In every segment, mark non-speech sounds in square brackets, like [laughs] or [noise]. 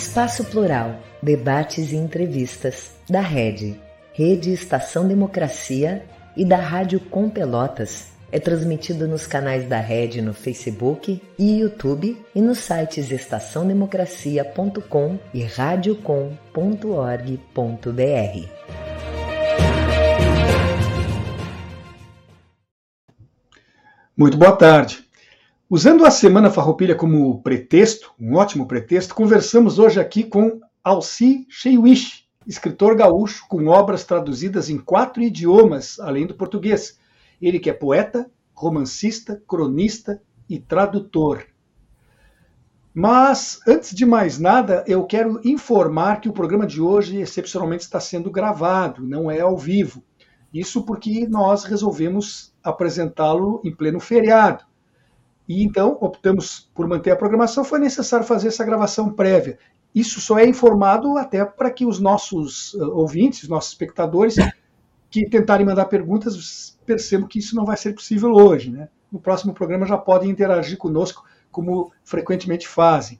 Espaço Plural, debates e entrevistas da Rede, Rede Estação Democracia e da Rádio Com Pelotas. É transmitido nos canais da Rede no Facebook e YouTube e nos sites estaçãodemocracia.com e radiocom.org.br. Muito boa tarde. Usando a Semana Farroupilha como pretexto, um ótimo pretexto, conversamos hoje aqui com Alci Cheiwish, escritor gaúcho com obras traduzidas em quatro idiomas, além do português. Ele que é poeta, romancista, cronista e tradutor. Mas, antes de mais nada, eu quero informar que o programa de hoje excepcionalmente está sendo gravado, não é ao vivo. Isso porque nós resolvemos apresentá-lo em pleno feriado. E então optamos por manter a programação, foi necessário fazer essa gravação prévia. Isso só é informado até para que os nossos uh, ouvintes, nossos espectadores, que tentarem mandar perguntas, percebam que isso não vai ser possível hoje. Né? No próximo programa já podem interagir conosco, como frequentemente fazem.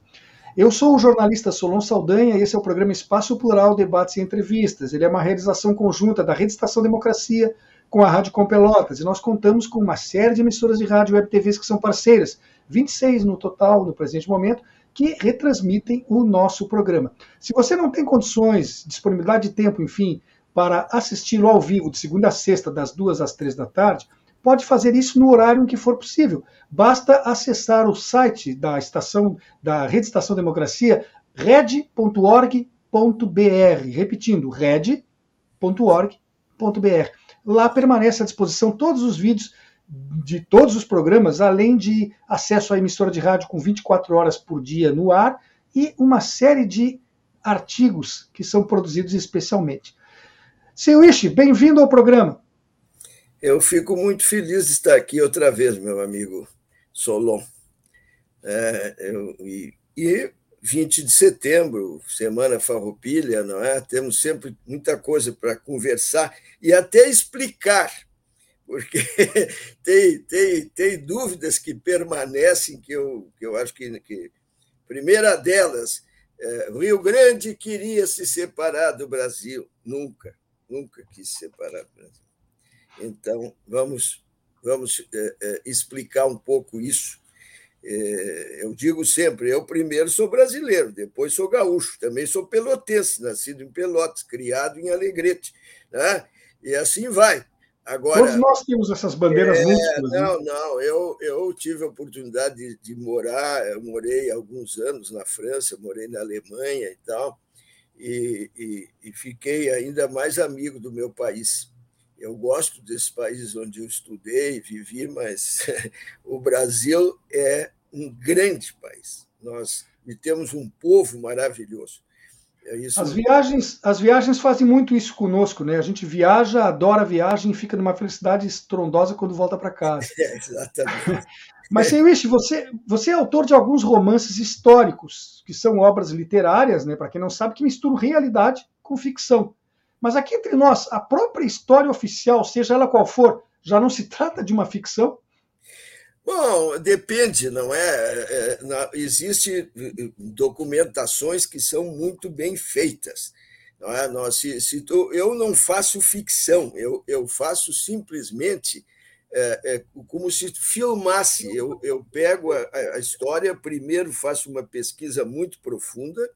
Eu sou o jornalista Solon Saldanha e esse é o programa Espaço Plural Debates e Entrevistas. Ele é uma realização conjunta da Rede Estação Democracia, com a Rádio Com Pelotas. E nós contamos com uma série de emissoras de rádio e web TVs que são parceiras, 26 no total no presente momento, que retransmitem o nosso programa. Se você não tem condições, disponibilidade de tempo, enfim, para assisti-lo ao vivo de segunda a sexta, das duas às três da tarde, pode fazer isso no horário em que for possível. Basta acessar o site da estação da Rede Estação Democracia, red.org.br, repetindo, red.org.br. Lá permanece à disposição todos os vídeos de todos os programas, além de acesso à emissora de rádio com 24 horas por dia no ar e uma série de artigos que são produzidos especialmente. Seu Ishi, bem-vindo ao programa. Eu fico muito feliz de estar aqui outra vez, meu amigo Solon. É, eu, e, e 20 de setembro, Semana Farroupilha, não é? Temos sempre muita coisa para conversar e até explicar, porque [laughs] tem, tem, tem dúvidas que permanecem, que eu, que eu acho que, que. Primeira delas, é, Rio Grande queria se separar do Brasil. Nunca, nunca quis se separar do Brasil. Então, vamos, vamos é, é, explicar um pouco isso eu digo sempre, eu primeiro sou brasileiro, depois sou gaúcho, também sou pelotense, nascido em Pelotas, criado em Alegrete, né? e assim vai. Agora, Todos nós temos essas bandeiras é, múltiplas. Não, né? não, eu, eu tive a oportunidade de, de, morar, eu morei alguns anos na França, morei na Alemanha e tal, e, e, e fiquei ainda mais amigo do meu país. Eu gosto desses países onde eu estudei, vivi, mas [laughs] o Brasil é um grande país. Nós e temos um povo maravilhoso. É. As viagens, as viagens fazem muito isso conosco, né? A gente viaja, adora a viagem, fica numa felicidade estrondosa quando volta para casa. [laughs] É, exatamente. [laughs] Mas, Senhor Wish, você, você é autor de alguns romances históricos, que são obras literárias, né? Para quem não sabe, que misturam realidade com ficção. Mas aqui entre nós, a própria história oficial, seja ela qual for, já não se [laughs] trata de uma ficção? Bom, depende, não é? é, é Existem documentações que são muito bem feitas. Não é? Nós, se, se tu, eu não faço ficção, eu, eu faço simplesmente é, é, como se filmasse. Eu, eu pego a, a história, primeiro faço uma pesquisa muito profunda,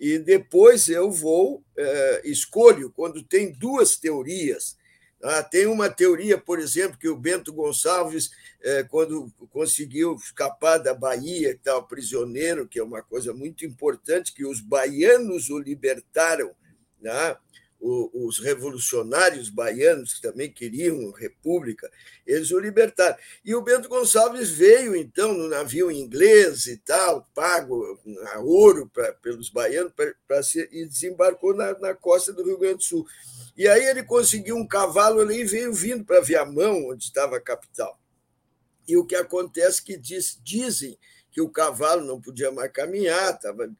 e depois eu vou, é, escolho, quando tem duas teorias. Ah, tem uma teoria, por exemplo, que o Bento Gonçalves, é, quando conseguiu escapar da Bahia, que estava prisioneiro, que é uma coisa muito importante, que os baianos o libertaram, né? Os revolucionários baianos, que também queriam república, eles o libertaram. E o Bento Gonçalves veio, então, no navio inglês e tal, pago a ouro pra, pelos baianos, pra, pra ser, e desembarcou na, na costa do Rio Grande do Sul. E aí ele conseguiu um cavalo ali e veio vindo para Viamão, onde estava a capital. E o que acontece é que diz, dizem que o cavalo não podia mais caminhar, estava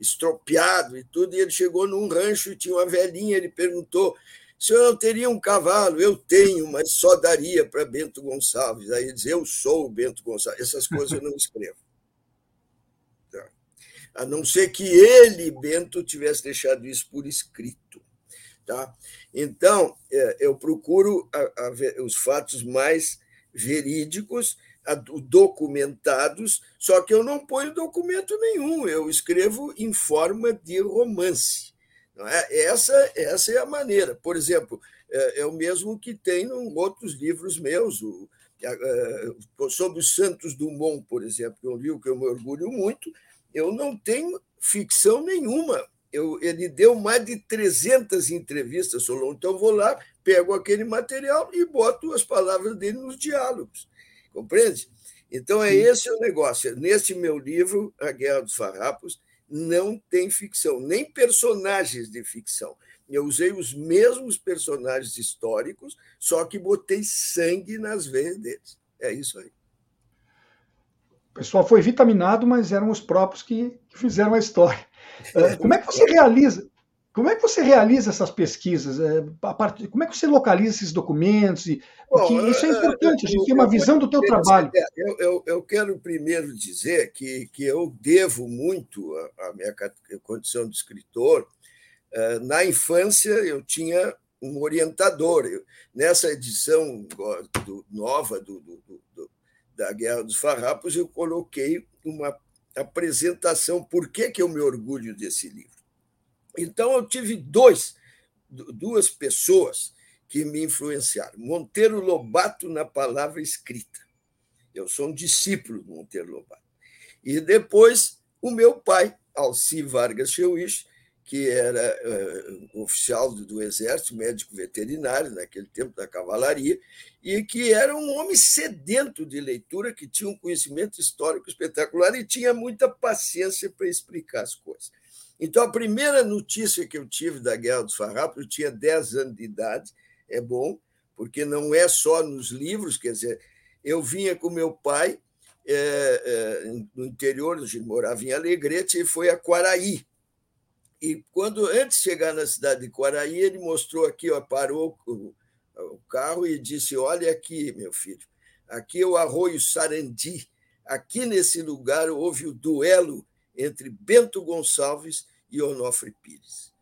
estropiado e tudo, e ele chegou num rancho e tinha uma velhinha, ele perguntou, senhor não teria um cavalo? Eu tenho, mas só daria para Bento Gonçalves. Aí ele diz, eu sou o Bento Gonçalves. Essas coisas eu não escrevo. [laughs] Tá. a não ser que ele, Bento, tivesse deixado isso por escrito. Tá? Então, é, eu procuro os fatos mais verídicos, documentados, só que eu não ponho documento nenhum, eu escrevo em forma de romance. É? essa, essa é a maneira. Por exemplo, é, é o mesmo que tem em outros livros meus, o, sobre os Santos Dumont, por exemplo, que é um livro que eu me orgulho muito, eu não tenho ficção nenhuma. Eu, ele deu mais de 300 entrevistas, Solon, então vou lá, pego aquele material e boto as palavras dele nos diálogos. Compreende? Então é esse o negócio. Nesse meu livro, A Guerra dos Farrapos, não tem ficção, nem personagens de ficção. Eu usei os mesmos personagens históricos, só que botei sangue nas veias deles. É isso aí. O pessoal foi vitaminado, mas eram os próprios que fizeram a história. [laughs] Como é que você realiza? Como é que você realiza essas pesquisas? É, como é que você localiza esses documentos? Porque Bom, isso é importante, a gente tem uma visão do teu trabalho. Eu, eu, eu, quero primeiro dizer que, que eu devo muito à minha condição de escritor na infância, eu tinha um orientador. nessa edição do, nova do, do, do, da Guerra dos Farrapos, eu coloquei uma apresentação por que, que eu me orgulho desse livro. Então, eu tive dois, duas pessoas que me influenciaram. Monteiro Lobato na palavra escrita. Eu sou um discípulo do Monteiro Lobato. E depois, o meu pai, Alci Vargas Cheuich, que era uh, oficial do, do, Exército, médico veterinário, naquele tempo da cavalaria, e que era um homem sedento de leitura, que tinha um conhecimento histórico espetacular e tinha muita paciência para explicar as coisas. Então, a primeira notícia que eu tive da Guerra dos Farrapos, eu tinha 10 anos de idade, é bom, porque não é só nos livros, quer dizer, eu vinha com meu pai é, é, no interior, a gente morava em Alegrete, e foi a Quaraí, e quando, antes de chegar na cidade de Quaraí, ele mostrou aqui, ó, parou o, o carro e disse: Olha aqui, meu filho, aqui é o Arroio Sarandi. Aqui nesse lugar houve o duelo entre Bento Gonçalves e Onofre Pires.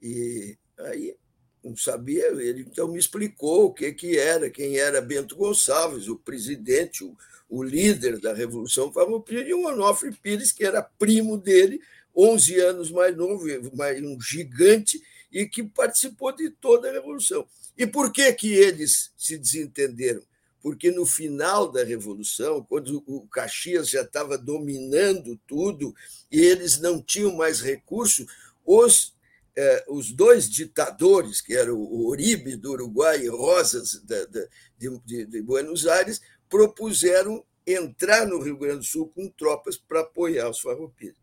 E aí não sabia, ele então me explicou o que, que era, quem era Bento Gonçalves, o presidente, o, o líder da Revolução Farroupilha, e o Onofre Pires, que era primo dele, 11 anos mais novo, um gigante, e que participou de toda a Revolução. E por que, que eles se desentenderam? Porque no final da Revolução, quando o Caxias já estava dominando tudo e eles não tinham mais recurso, os, eh, os dois ditadores, que eram o Uribe do Uruguai e Rosas da, da, de, de Buenos Aires, propuseram entrar no Rio Grande do Sul com tropas para apoiar os farroupilhas.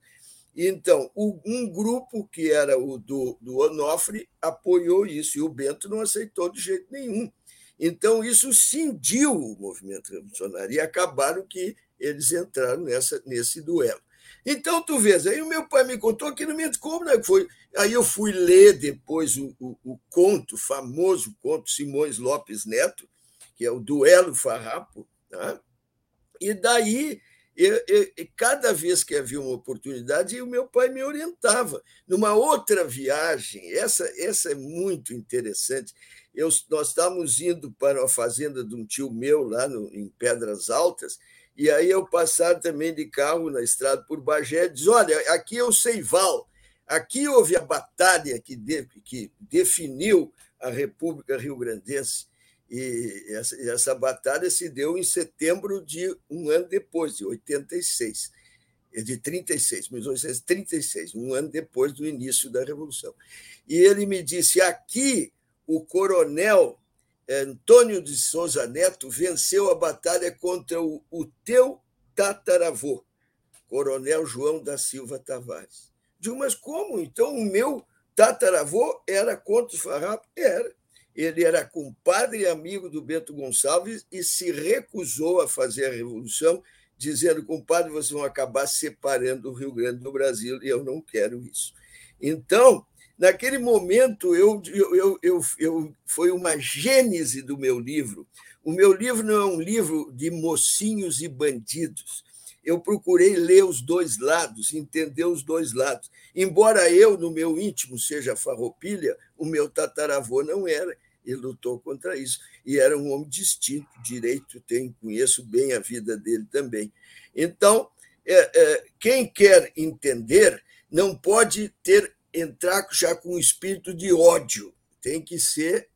Então, um grupo, que era o do, do Onofre, apoiou isso, e o Bento não aceitou de jeito nenhum. Então, isso cindiu o movimento revolucionário, e acabaram que eles entraram nessa, nesse duelo. Então, tu vês, aí o meu pai me contou que não me como né? foi. Aí eu fui ler depois o, o, o conto, famoso conto Simões Lopes Neto, que é o Duelo Farrapo, né? e daí e cada vez que havia uma oportunidade, o meu pai me orientava. Numa outra viagem, essa, essa é muito interessante. Eu, nós estávamos indo para a fazenda de um tio meu, lá no, em Pedras Altas, e aí eu passar também de carro na estrada por Bagé, diz: Olha, aqui é o Seival, aqui houve a batalha que, de, que definiu a República Rio Grandense. E essa, essa batalha se deu em setembro de um ano depois, de 86, de 36, 1936, um ano depois do início da Revolução. E ele me disse: aqui o coronel Antônio de Souza Neto venceu a batalha contra o, o teu tataravô, coronel João da Silva Tavares. Digo, mas como? Então o meu tataravô era contra os farrapos? Era. Ele era compadre e amigo do Bento Gonçalves e se recusou a fazer a revolução, dizendo: compadre, vocês vão acabar separando o Rio Grande do Brasil e eu não quero isso. Então, naquele momento, eu, eu, eu, eu, foi uma gênese do meu livro. O meu livro não é um livro de mocinhos e bandidos. eu procurei ler os dois lados, entender os dois lados. Embora eu, no meu íntimo, seja farroupilha, o meu tataravô não era. Ele lutou contra isso. E era um homem distinto, direito, tem, conheço bem a vida dele também. Então, é, é, quem quer entender não pode ter entrar já com um espírito de ódio. Tem que ser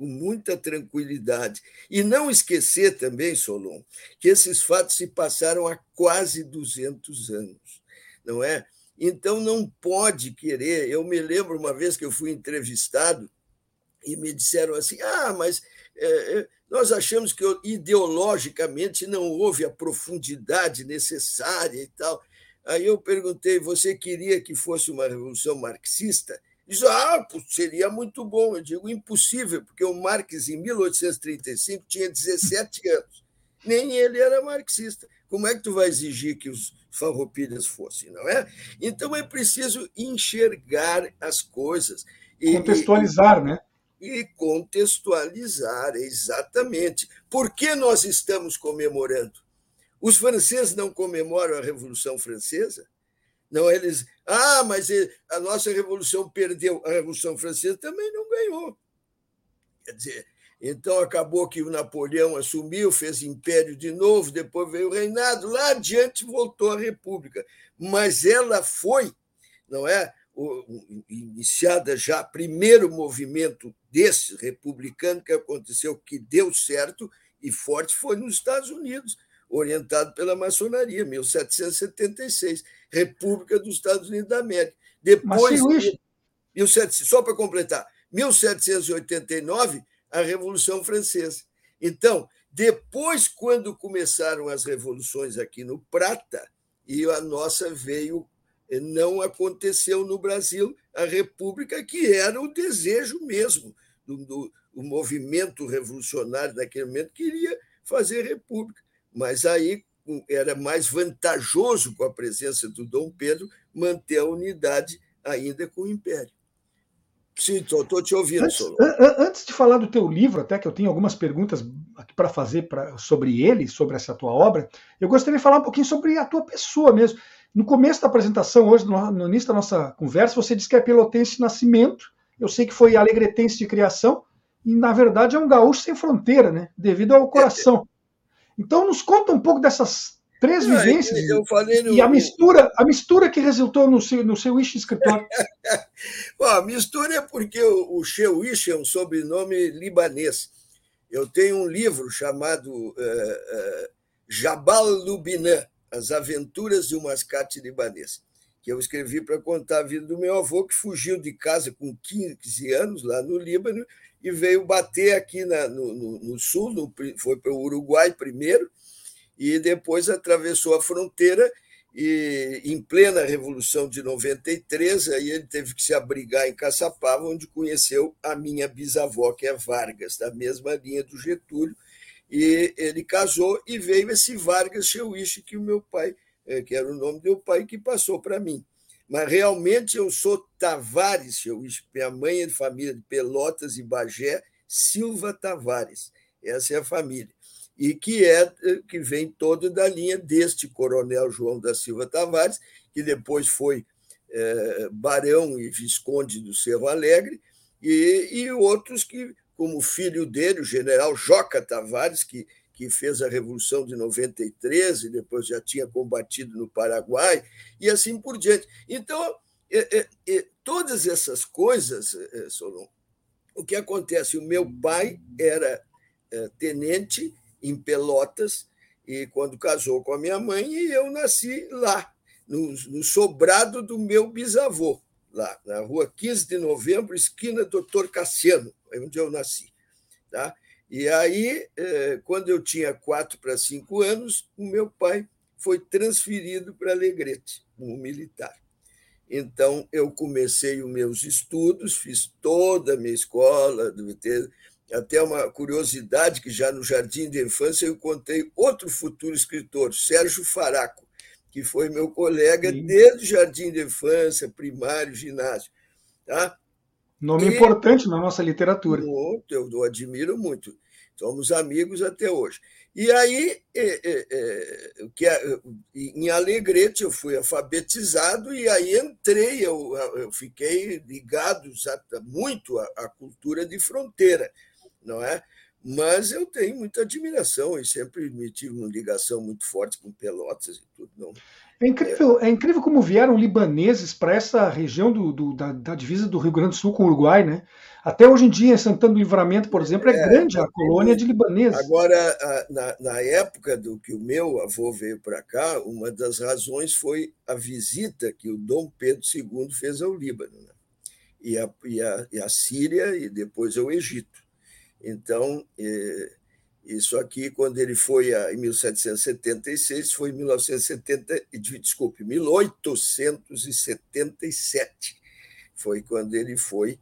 com muita tranquilidade. E não esquecer também, Solon, que esses fatos se passaram há quase 200 anos, não é? Então não pode querer. Eu me lembro uma vez que eu fui entrevistado e me disseram assim: ah, mas é, nós achamos que ideologicamente não houve a profundidade necessária e tal. Aí eu perguntei: você queria que fosse uma revolução marxista? Diz, ah, seria muito bom. Eu digo, impossível, porque o Marx, em 1835, tinha 17 anos. Nem ele era marxista. Como é que tu vai exigir que os farroupilhas fossem, não é? Então é preciso enxergar as coisas. E, contextualizar, e, né? E contextualizar, exatamente. Por que nós estamos comemorando? Os franceses não comemoram a Revolução Francesa? Não, eles. Ah, mas a nossa revolução perdeu. A Revolução Francesa também não ganhou. Quer dizer, então acabou que o Napoleão assumiu, fez império de novo, depois veio o reinado, lá adiante voltou a República. Mas ela foi, não é? iniciada já primeiro movimento desse republicano que aconteceu, que deu certo e forte, foi nos Estados Unidos orientado pela maçonaria, 1776, República dos Estados Unidos da América. Depois, Mas, só para completar, 1789, a Revolução Francesa. Então, depois, quando começaram as revoluções aqui no Prata, e a nossa veio, não aconteceu no Brasil, a República, que era o desejo mesmo do, do o movimento revolucionário naquele momento, queria fazer república mas aí era mais vantajoso com a presença do Dom Pedro manter a unidade ainda com o Império. Sim, estou te ouvindo, antes, Antes de falar do teu livro, até que eu tenho algumas perguntas aqui para fazer pra, sobre ele, sobre essa tua obra, eu gostaria de falar um pouquinho sobre a tua pessoa mesmo. No começo da apresentação, hoje, no, no início da nossa conversa, você disse que é pelotense de nascimento, eu sei que foi alegretense de criação, e na verdade é um gaúcho sem fronteira, né? Devido ao coração. Então, nos conta um pouco dessas três Não, vivências no... e a mistura, a mistura que resultou no seu, no seu Ish escritor. [laughs] Bom, a mistura é porque o, o Sheu Ish é um sobrenome libanês. Eu tenho um livro chamado uh, uh, Jabal Lubinã, As Aventuras de um Mascate Libanês, que eu escrevi para contar a vida do meu avô, que fugiu de casa com 15 anos, lá no Líbano, e veio bater aqui na, no, no, no, sul, no, foi para o Uruguai primeiro, e depois atravessou a fronteira e em plena Revolução de 93, aí ele teve que se abrigar em Caçapava, onde conheceu a minha bisavó, que é Vargas, da mesma linha do Getúlio, e ele casou e veio esse Vargas Cheuiche, que o meu pai, eh, que era o nome do meu pai, que passou para mim. Mas realmente eu sou Tavares, eu, minha mãe é de família de Pelotas e Bagé, Silva Tavares. Essa é a família. E que é que vem todo da linha deste coronel João da Silva Tavares, que depois foi é, barão e visconde do Cerro Alegre, e, e outros que, como filho dele, o general Joca Tavares, que que fez a Revolução de 93 e depois já tinha combatido no Paraguai, e assim por diante. Então, é, é, é, todas essas coisas, é, Solon, o que acontece? O meu pai era é, tenente em Pelotas, e quando casou com a minha mãe, e eu nasci lá, no, no sobrado do meu bisavô, lá na rua 15 de novembro, esquina Doutor Cassiano, onde eu nasci. Tá? E aí, é, quando eu tinha quatro para cinco anos, o meu pai foi transferido para Alegrete, como militar. Então, eu comecei os meus estudos, fiz toda a minha escola, até uma curiosidade que já no Jardim de Infância eu encontrei outro futuro escritor, Sérgio Faraco, que foi meu colega Sim. desde o Jardim de Infância, primário, ginásio. Tá? Nome e, importante na nossa literatura. Muito, eu admiro muito. Somos amigos até hoje. E aí, é, é, é, que em Alegrete, eu fui alfabetizado e aí entrei, eu, eu fiquei ligado muito à, à cultura de fronteira, não é? Mas eu tenho muita admiração e sempre me tive uma ligação muito forte com Pelotas e tudo. Não, é incrível, é incrível como vieram libaneses para essa região do, do da, da, divisa do Rio Grande do Sul com o Uruguai, né? Até hoje em dia, em Santana do Livramento, por exemplo, é, é grande a colônia de libaneses. Agora, na, na, época do que o meu avô veio para cá, uma das razões foi a visita que o Dom Pedro II fez ao Líbano, né? e, a, e, a, e a Síria e depois ao Egito. Então, eh, isso aqui, quando ele foi em 1776, foi em 1970, desculpe, 1877. Foi quando ele foi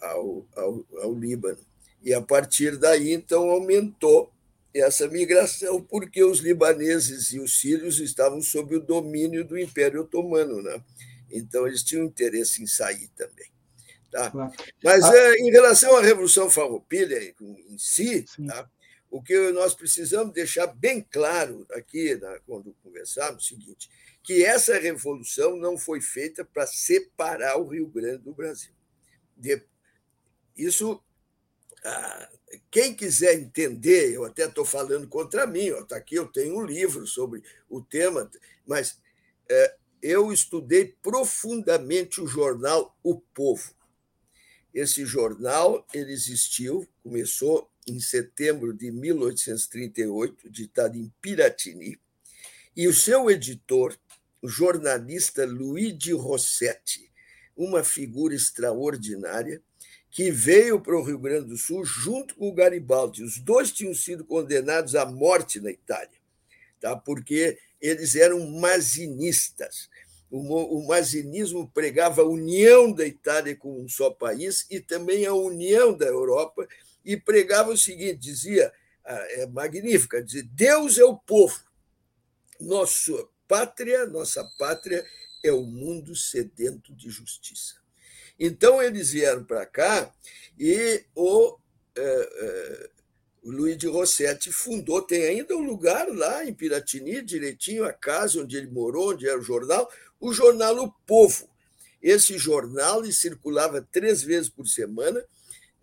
ao, ao, ao Líbano. E a partir daí, então, aumentou essa migração, porque os libaneses e os sírios estavam sob o domínio do Império Otomano. Né? Então, eles tinham interesse em sair também. Tá? Mas, ah. Eh, em relação à Revolução Farroupilha em si, tá? O que nós precisamos deixar bem claro aqui, quando conversarmos, é o seguinte, que essa revolução não foi feita para separar o Rio Grande do Brasil. Isso, ah, quem quiser entender, eu até estou falando contra mim, está aqui, eu tenho um livro sobre o tema, mas é, eu estudei profundamente o jornal O Povo. Esse jornal ele existiu, começou em setembro de 1838, ditado em Piratini, e o seu editor, o jornalista Luigi Rossetti, uma figura extraordinária, que veio para o Rio Grande do Sul junto com o Garibaldi. Os dois tinham sido condenados à morte na Itália, tá? porque eles eram mazinistas. O mazinismo pregava a união da Itália com um só país e também a união da Europa e pregava o seguinte: dizia, ah, é magnífica, dizia, Deus é o povo, nossa pátria, nossa pátria é o mundo sedento de justiça. Então eles vieram para cá e o, é, é, o Luiz de Rossetti fundou, tem ainda um lugar lá em Piratini, direitinho a casa onde ele morou, onde era o jornal, o jornal O Povo. Esse jornal circulava três vezes por semana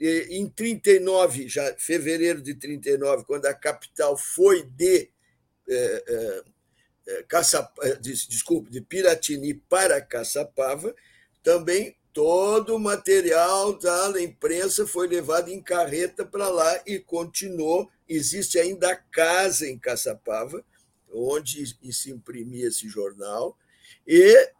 em 39, já fevereiro de 39, quando a capital foi de é, é, Caçap, é, desculpe, de Piratini para Caçapava, também todo o material da imprensa foi levado em carreta para lá e continuou. Existe ainda a casa em Caçapava, onde se imprimia esse jornal, e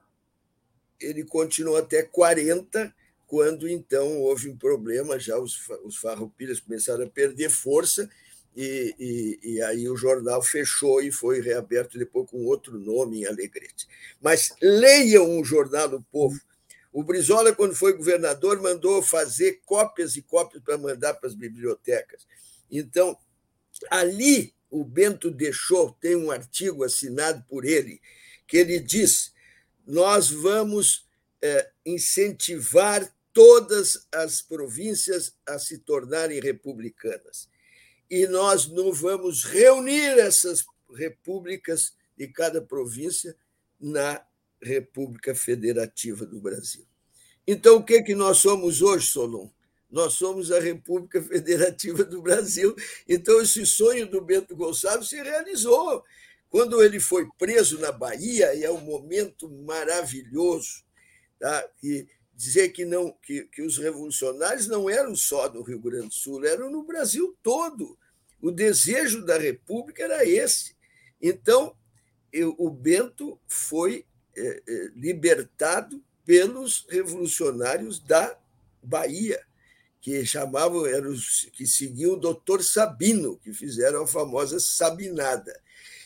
ele continuou até 40, quando então houve um problema, já os, os farroupilhas começaram a perder força, e, e, e, aí o jornal fechou e foi reaberto depois com outro nome em Alegrete. Mas leiam o jornal do povo. O Brizola, quando foi governador, mandou fazer cópias e cópias para mandar para as bibliotecas. Então, ali o Bento deixou, tem um artigo assinado por ele, que ele diz: nós vamos é, incentivar todas as províncias a se tornarem republicanas. E nós não vamos reunir essas repúblicas de cada província na República Federativa do Brasil. Então, o que, é que nós somos hoje, Solon? Nós somos a República Federativa do Brasil. Então, esse sonho do Bento Gonçalves se realizou. Quando ele foi preso na Bahia, e é um momento maravilhoso, tá? e dizer que não que, que os revolucionários não eram só no Rio Grande do Sul, eram no Brasil todo. O desejo da República era esse. Então, eu, o Bento foi é, é, libertado pelos revolucionários da Bahia, que chamavam, eram os que seguiam o doutor Sabino, que fizeram a famosa Sabinada.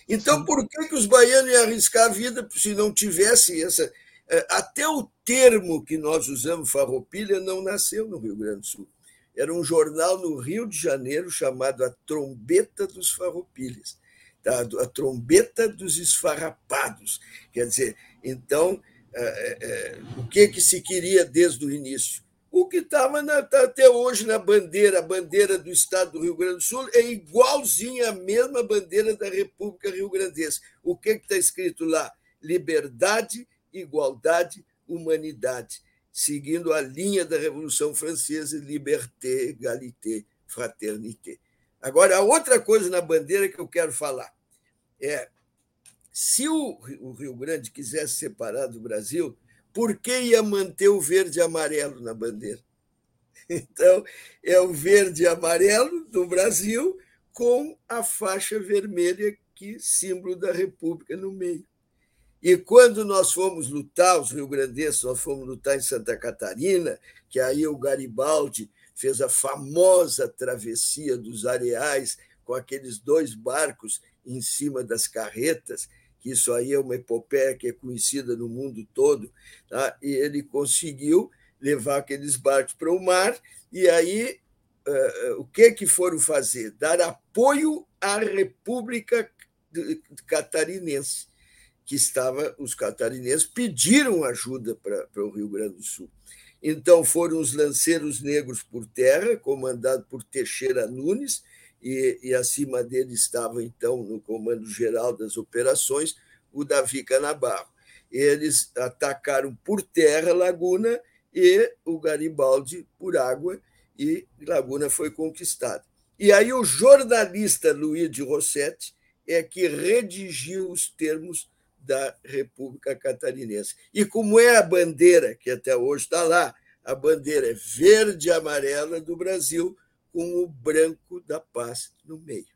Então, por que, que os baianos iam arriscar a vida se não tivesse essa até o termo que nós usamos, farroupilha, não nasceu no Rio Grande do Sul. Era um jornal no Rio de Janeiro chamado A Trombeta dos Farroupilhas, tá? a Trombeta dos Esfarrapados. Quer dizer, então, é, é, o que, que se queria desde o início? o que estava tá até hoje na bandeira, a bandeira do Estado do Rio Grande do Sul, é igualzinha à mesma bandeira da República Rio Grandense. O que está escrito lá? Liberdade, igualdade, humanidade, seguindo a linha da Revolução Francesa, liberté, égalité, fraternité. Agora, a outra coisa na bandeira que eu quero falar é se o Rio Grande quisesse separar do Brasil, por que ia manter o verde e amarelo na bandeira? [laughs] Então, é o verde e amarelo do Brasil com a faixa vermelha, que símbolo da República no meio. E quando nós fomos lutar, os rio-grandenses, nós fomos lutar em Santa Catarina, que aí o Garibaldi fez a famosa travessia dos areais com aqueles dois barcos em cima das carretas, que isso aí é uma epopeia que é conhecida no mundo todo, tá? e ele conseguiu levar aqueles barcos para o mar, e aí uh, o que que foram fazer? Dar apoio à República Catarinense, que estava, os catarinenses pediram ajuda para, o Rio Grande do Sul. Então foram os lanceiros negros por terra, comandado por Teixeira Nunes, e, e acima dele estava, então, no comando geral das operações, o Davi Canabarro. Eles atacaram por terra Laguna e o Garibaldi por água, e Laguna foi conquistada. E aí o jornalista Luiz de Rossetti é que redigiu os termos da República Catarinense. E como é a bandeira, que até hoje está lá, a bandeira é verde e amarela do Brasil, com o branco da paz no meio.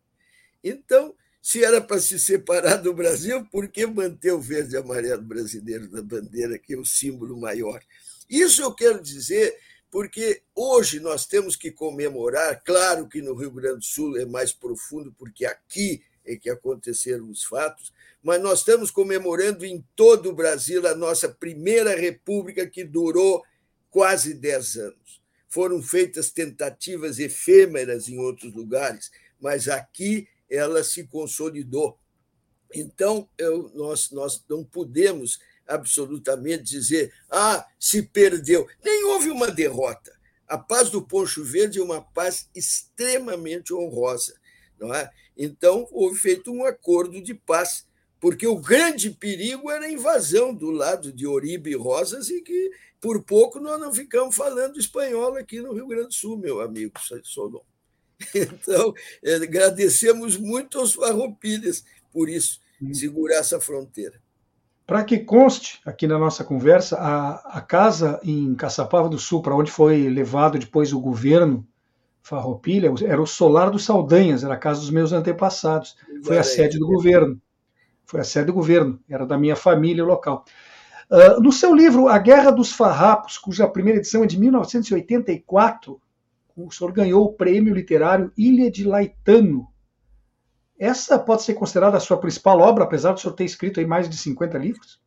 Então, se era para se separar do Brasil, por que manter o verde e amarelo brasileiro na bandeira, que é o símbolo maior? Isso eu quero dizer porque hoje nós temos que comemorar, claro que no Rio Grande do Sul é mais profundo, porque aqui é que aconteceram os fatos, mas nós estamos comemorando em todo o Brasil a nossa primeira república que durou quase 10 anos. Foram feitas tentativas efêmeras em outros lugares, mas aqui ela se consolidou. Então, eu, nós, nós não podemos absolutamente dizer, ah, se perdeu. Nem houve uma derrota. A paz do Poncho Verde é uma paz extremamente honrosa. Não é? Então, houve feito um acordo de paz, porque o grande perigo era a invasão do lado de Oribe e Rosas, e que por pouco nós não ficamos falando espanhol aqui no Rio Grande do Sul, meu amigo Solon. [laughs] Então, é, agradecemos muito aos farroupilhas por isso, segurar essa fronteira. Para que conste aqui na nossa conversa, a, a casa em Caçapava do Sul, para onde foi levado depois o governo Farroupilha, era o solar dos Saldanhas, era a casa dos meus antepassados. Foi a sede do governo. Foi a sede do governo, era da minha família local. Uh, no seu livro A Guerra dos Farrapos, cuja primeira edição é de 1984, o senhor ganhou o prêmio literário Ilha de Laetano. Essa pode ser considerada a sua principal obra, apesar do senhor ter escrito aí mais de 50 livros?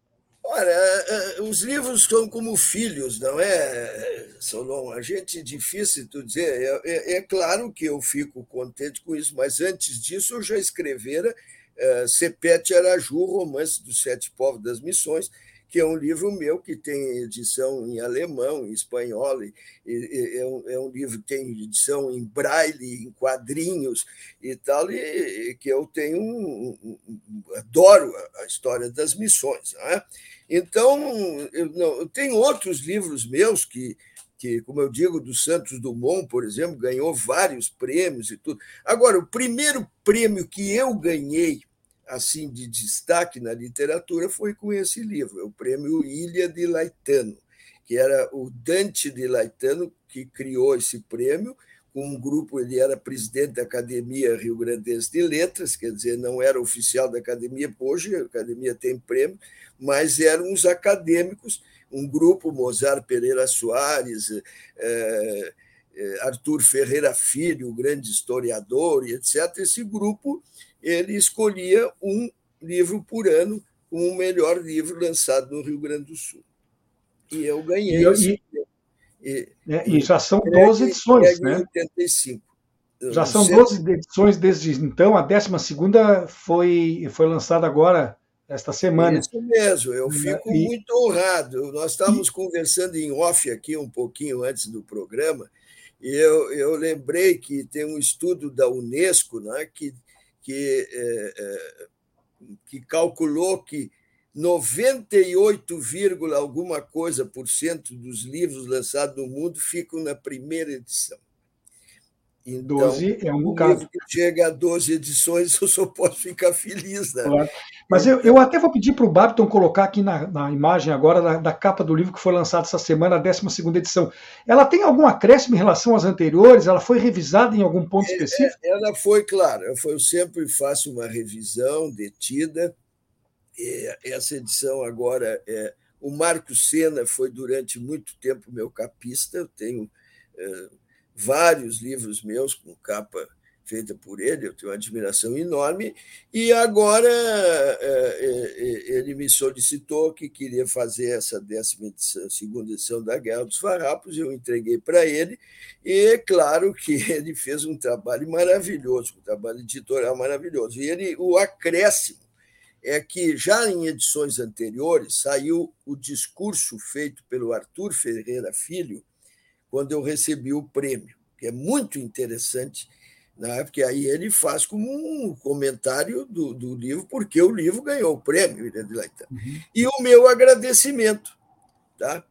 Olha, é, é, os livros são como filhos, não é, Solon? A gente, difícil tu dizer, é, é, é, claro que eu fico contente com isso, mas antes disso eu já escrevera é, Sepete Araju, Romance dos Sete Povos das Missões, que é um livro meu que tem edição em alemão, em espanhol, e, e, é, um, é, um, livro que tem edição em braille, em quadrinhos e tal, e, e que eu tenho um, um, adoro a história das missões. Né? Então, eu, não, eu tenho outros livros meus que, que, como eu digo, do Santos Dumont, por exemplo, ganhou vários prêmios e tudo. Agora, o primeiro prêmio que eu ganhei assim de destaque na literatura foi com esse livro, é o Prêmio Ilha de Laetano, que era o Dante de Laetano que criou esse prêmio, com um grupo, ele era presidente da Academia Rio Grandense de Letras, quer dizer, não era oficial da academia, hoje a academia tem prêmio, mas eram os acadêmicos, um grupo, Mozart Pereira Soares, é, Arthur Ferreira Filho, o grande historiador, e etc. Esse grupo ele escolhia um livro por ano como o melhor livro lançado no Rio Grande do Sul. E eu ganhei. E, e, é, e já são 12 edições, né? 85. Já são sei. 12 edições desde então. A 12 foi, foi lançada agora esta semana. Isso mesmo, eu fico e... muito honrado. Nós estávamos e... conversando em off aqui um pouquinho antes do programa, e eu, eu lembrei que tem um estudo da Unesco né, que, que, é, é, que calculou que 98, alguma coisa por cento dos livros lançados no mundo ficam na primeira edição. Então, 12 é um bocado. chega a 12 edições, [laughs] eu só posso ficar feliz. Né? Claro. Mas eu, eu até vou pedir para o Babton colocar aqui na, na imagem agora da, da, capa do livro que foi lançado essa semana, a 12 edição. Ela tem algum acréscimo em relação às anteriores? Ela foi revisada em algum ponto é, específico? É, ela foi, claro. Eu sempre faço uma revisão detida. essa edição agora é. O Marco Sena foi durante muito tempo meu capista. Eu tenho. É, vários livros meus com capa feita por ele, eu tenho uma admiração enorme, e agora é, é, ele me solicitou que queria fazer essa décima edição, segunda edição da Guerra dos Farrapos, eu entreguei para ele, e é claro que [laughs] ele fez um trabalho maravilhoso, um trabalho editorial maravilhoso, e ele, o acréscimo é que já em edições anteriores saiu o discurso feito pelo Arthur Ferreira Filho, quando eu recebi o prêmio, que é muito interessante, né? porque aí ele faz como um comentário do, do livro, porque o livro ganhou o prêmio, uhum. e o meu agradecimento. Tá?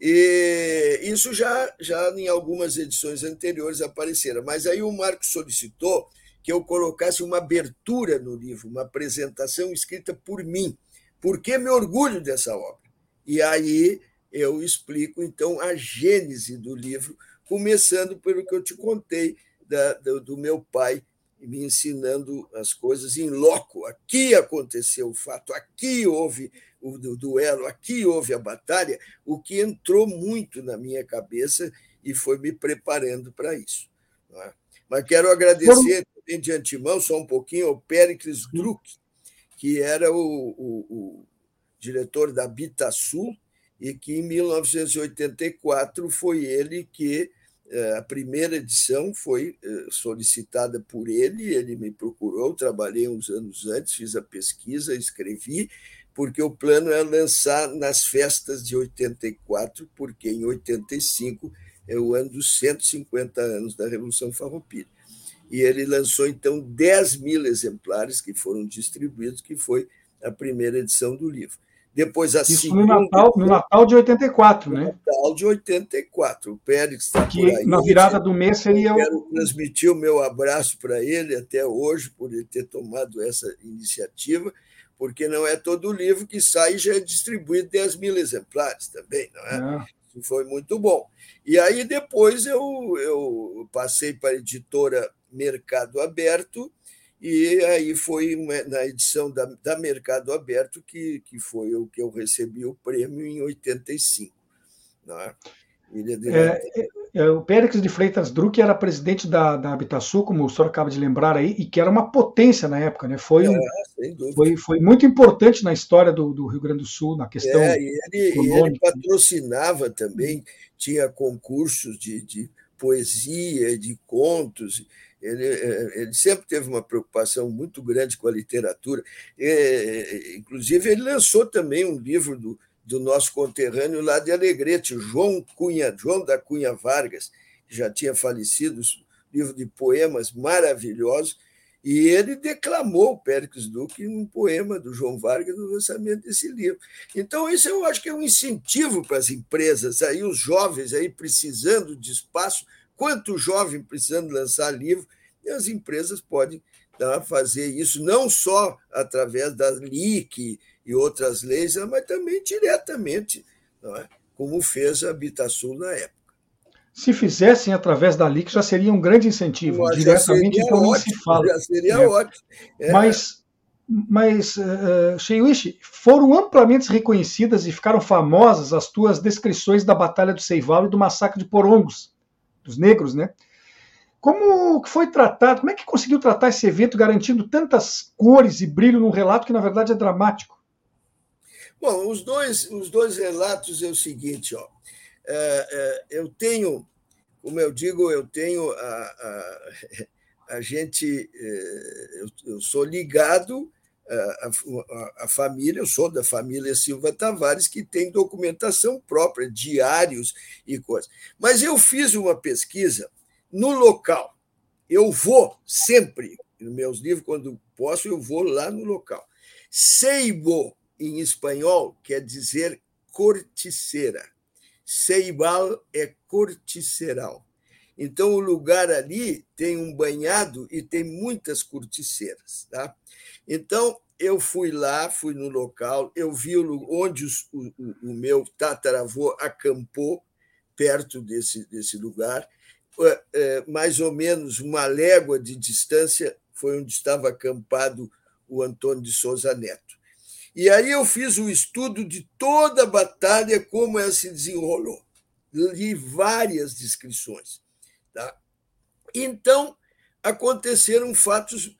E isso já, já em algumas edições anteriores apareceram, mas aí o Marco solicitou que eu colocasse uma abertura no livro, uma apresentação escrita por mim, porque me orgulho dessa obra. E aí eu explico, então, a gênese do livro, começando pelo que eu te contei da, do, do meu pai me ensinando as coisas em loco. Aqui aconteceu o fato, aqui houve o duelo, aqui houve a batalha, o que entrou muito na minha cabeça e foi me preparando para isso. É? Mas quero agradecer também de antemão, só um pouquinho, ao Péricles Druck, que era o, o, o diretor da Bitasul, e que em 1984 foi ele que eh, a primeira edição foi eh, solicitada por ele, ele me procurou, trabalhei uns anos antes, fiz a pesquisa, escrevi, porque o plano é lançar nas festas de 84, porque em 85 é o ano dos 150 anos da Revolução Farroupilha. E ele lançou, então, 10 mil exemplares que foram distribuídos, que foi a primeira edição do livro. Depois a Isso segunda, no Natal, no Natal de 84, no né? Natal de 84. O Pérez está por aí. Na virada do mês seria. Eu quero transmitir o meu abraço para ele até hoje, por ele ter tomado essa iniciativa, porque não é todo livro que sai e já é distribuído 10 mil exemplares também, não é? é. Isso foi muito bom. E aí depois eu, eu passei para a editora Mercado Aberto e aí foi na edição da, da Mercado Aberto que, que foi o que eu recebi o prêmio em 85. Não é? É, é, é, o Périx de Freitas Druck era presidente da, da Habitasul, como o senhor acaba de lembrar aí, e que era uma potência na época, né? Foi, um, é, foi, foi muito importante na história do, do, Rio Grande do Sul, na questão. É, e ele, ele patrocinava também, tinha concursos de, de poesia, de contos. Ele, é, ele sempre teve uma preocupação muito grande com a literatura. É, inclusive, ele lançou também um livro do, do nosso conterrâneo lá de Alegrete, João Cunha, João da Cunha Vargas, que já tinha falecido, livro de poemas maravilhosos, e ele declamou o Péricles Duque um poema do João Vargas no lançamento desse livro. Então, isso eu acho que é um incentivo para as empresas, aí os jovens aí precisando de espaço quanto jovem precisando lançar livro, e as empresas podem tá, fazer isso não só através da LIC e outras leis, mas também diretamente, é? como fez a Habitasul na época. Se fizessem através da LIC, já seria um grande incentivo. Mas Diretamente, então, ótimo, não se fala. Já seria é. ótimo. É. Mas, mas uh, Sheiwishi, foram amplamente reconhecidas e ficaram famosas as tuas descrições da Batalha do Seival e do massacre de Porongos dos negros, né? Como foi tratado, como é que conseguiu tratar esse evento garantindo tantas cores e brilho num relato que na verdade é dramático? Bom, os dois, os dois relatos é o seguinte, ó, é, é, eu tenho, como eu digo, eu tenho a, a, [laughs] a gente, é, eu, eu, sou ligado a, a, a, família, eu sou da família Silva Tavares, que tem documentação própria, diários e coisas. Mas eu fiz uma pesquisa no local. Eu vou sempre, nos meus livros, quando posso, eu vou lá no local. Seibo, em espanhol, quer dizer corticeira. Ceibal é corticeral. Então, o lugar ali tem um banhado e tem muitas corticeiras. Tá? Então, eu fui lá, fui no local, eu vi onde os, o, o, meu tataravô acampou, perto desse, desse lugar, é, mais ou menos uma légua de distância foi onde estava acampado o Antônio de Souza Neto. E aí eu fiz o um estudo de toda a batalha, como ela se desenrolou. Li várias descrições. Tá? Então, aconteceram fatos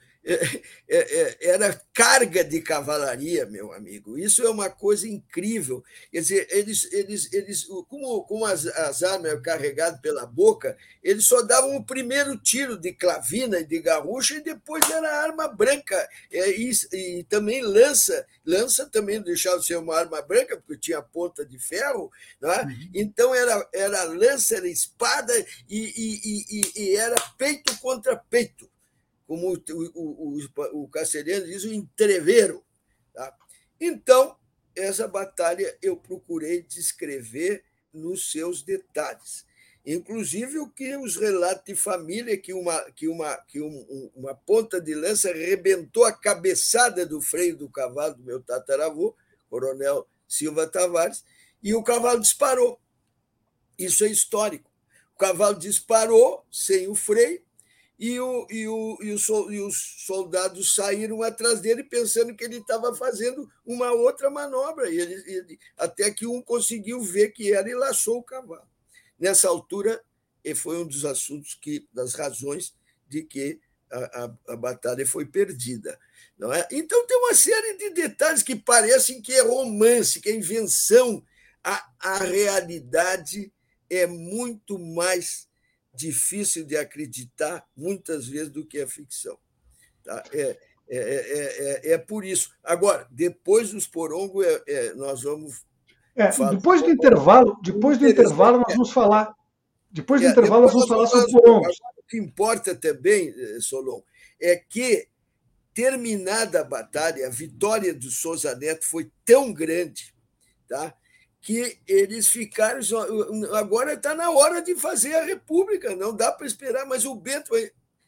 era carga de cavalaria, meu amigo. Isso é uma coisa incrível. Quer dizer, eles, eles, eles como, como as, as armas eram carregadas pela boca, eles só davam o primeiro tiro de clavina e de garrucha e depois era arma branca. E, e também lança. Lança também deixava de ser uma arma branca, porque tinha ponta de ferro. É? Uhum. Então era, era lança, era espada e, e, e, e era peito contra peito como o, o, o, o Castelhano diz, o entreveiro. Tá? Então, essa batalha eu procurei descrever nos seus detalhes. Inclusive o que os relatos de família, que uma, que uma, que um, uma ponta de lança arrebentou a cabeçada do freio do cavalo do meu tataravô, coronel Silva Tavares, e o cavalo disparou. Isso é histórico. O cavalo disparou sem o freio, e, o, e, o, e, o, e os soldados saíram atrás dele pensando que ele estava fazendo uma outra manobra, e ele, ele, até que um conseguiu ver que era e laçou o cavalo. Nessa altura, foi um dos assuntos que, das razões de que a, a, a, batalha foi perdida. Não é? Então, tem uma série de detalhes que parecem que é romance, que é invenção. A, a realidade é muito mais difícil de acreditar, muitas vezes, do que a ficção. Tá? É, é, é, é, por isso. Agora, depois dos porongo, nós vamos. depois do intervalo, depois do intervalo, nós vamos falar. Depois do intervalo, nós vamos falar sobre porongos. O que importa também, Solon, é que, terminada a batalha, a vitória do Souza Neto foi tão grande tá? Que eles ficaram. Agora está na hora de fazer a República, não dá para esperar, mas o Bento.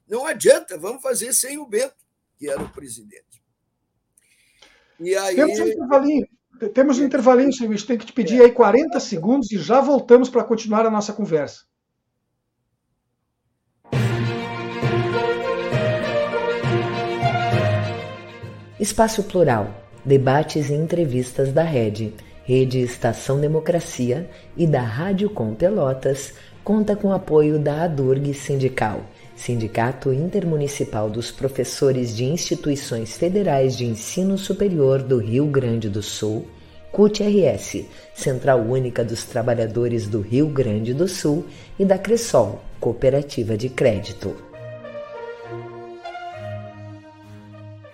Não adianta, vamos fazer sem o Bento, que era o presidente. E aí... Temos um intervalinho, temos um intervalinho, Silvio. Tem que te pedir aí 40 segundos e já voltamos para continuar a nossa conversa. Espaço Plural. Debates e entrevistas da Rede Rede Estação Democracia e da Rádio Com Pelotas, conta com apoio da ADURG Sindical, Sindicato Intermunicipal dos Professores de Instituições Federais de Ensino Superior do Rio Grande do Sul, CUT-RS, Central Única dos Trabalhadores do Rio Grande do Sul, e da Cressol, Cooperativa de Crédito.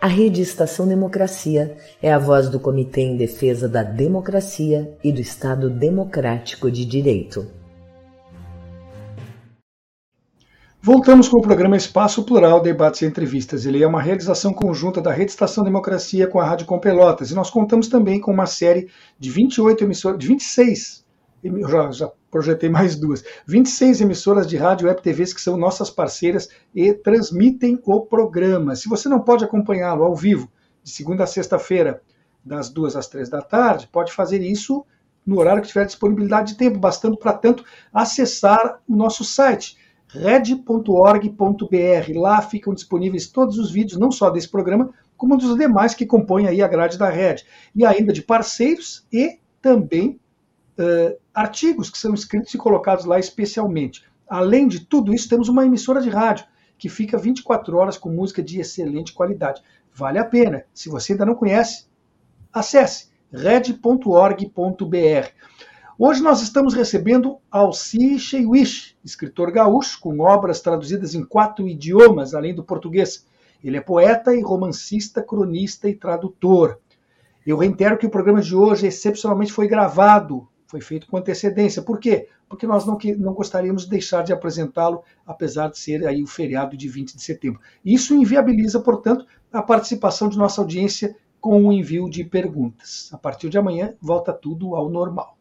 A Rede Estação Democracia é a voz do Comitê em Defesa da Democracia e do Estado Democrático de Direito. Voltamos com o programa Espaço Plural, Debates e Entrevistas. Ele é uma realização conjunta da Rede Estação Democracia com a Rádio Com Pelotas. E nós contamos também com uma série de 28 emissoras, de 26, já, já projetei mais duas. 26 emissoras de rádio web TVs que são nossas parceiras e transmitem o programa. Se você não pode acompanhá-lo ao vivo, de segunda a sexta-feira, das duas às três da tarde, pode fazer isso no horário que tiver disponibilidade de tempo, bastando para tanto acessar o nosso site red.org.br. Lá ficam disponíveis todos os vídeos, não só desse programa, como dos demais que compõem aí a grade da Red. E ainda de parceiros e também uh, artigos que são escritos e colocados lá especialmente. Além de tudo isso, temos uma emissora de rádio que fica 24 horas com música de excelente qualidade. Vale a pena. Se você ainda não conhece, acesse red.org.br. Hoje nós estamos recebendo Alci Cheiwish, escritor gaúcho com obras traduzidas em quatro idiomas, além do português. Ele é poeta e romancista, cronista e tradutor. Eu reitero que o programa de hoje excepcionalmente foi gravado, foi feito com antecedência. Por quê? Porque nós não, não gostaríamos de deixar de apresentá-lo, apesar de ser aí o feriado de 20 de setembro. Isso inviabiliza, portanto, a participação de nossa audiência com o envio de perguntas. A partir de amanhã, volta tudo ao normal.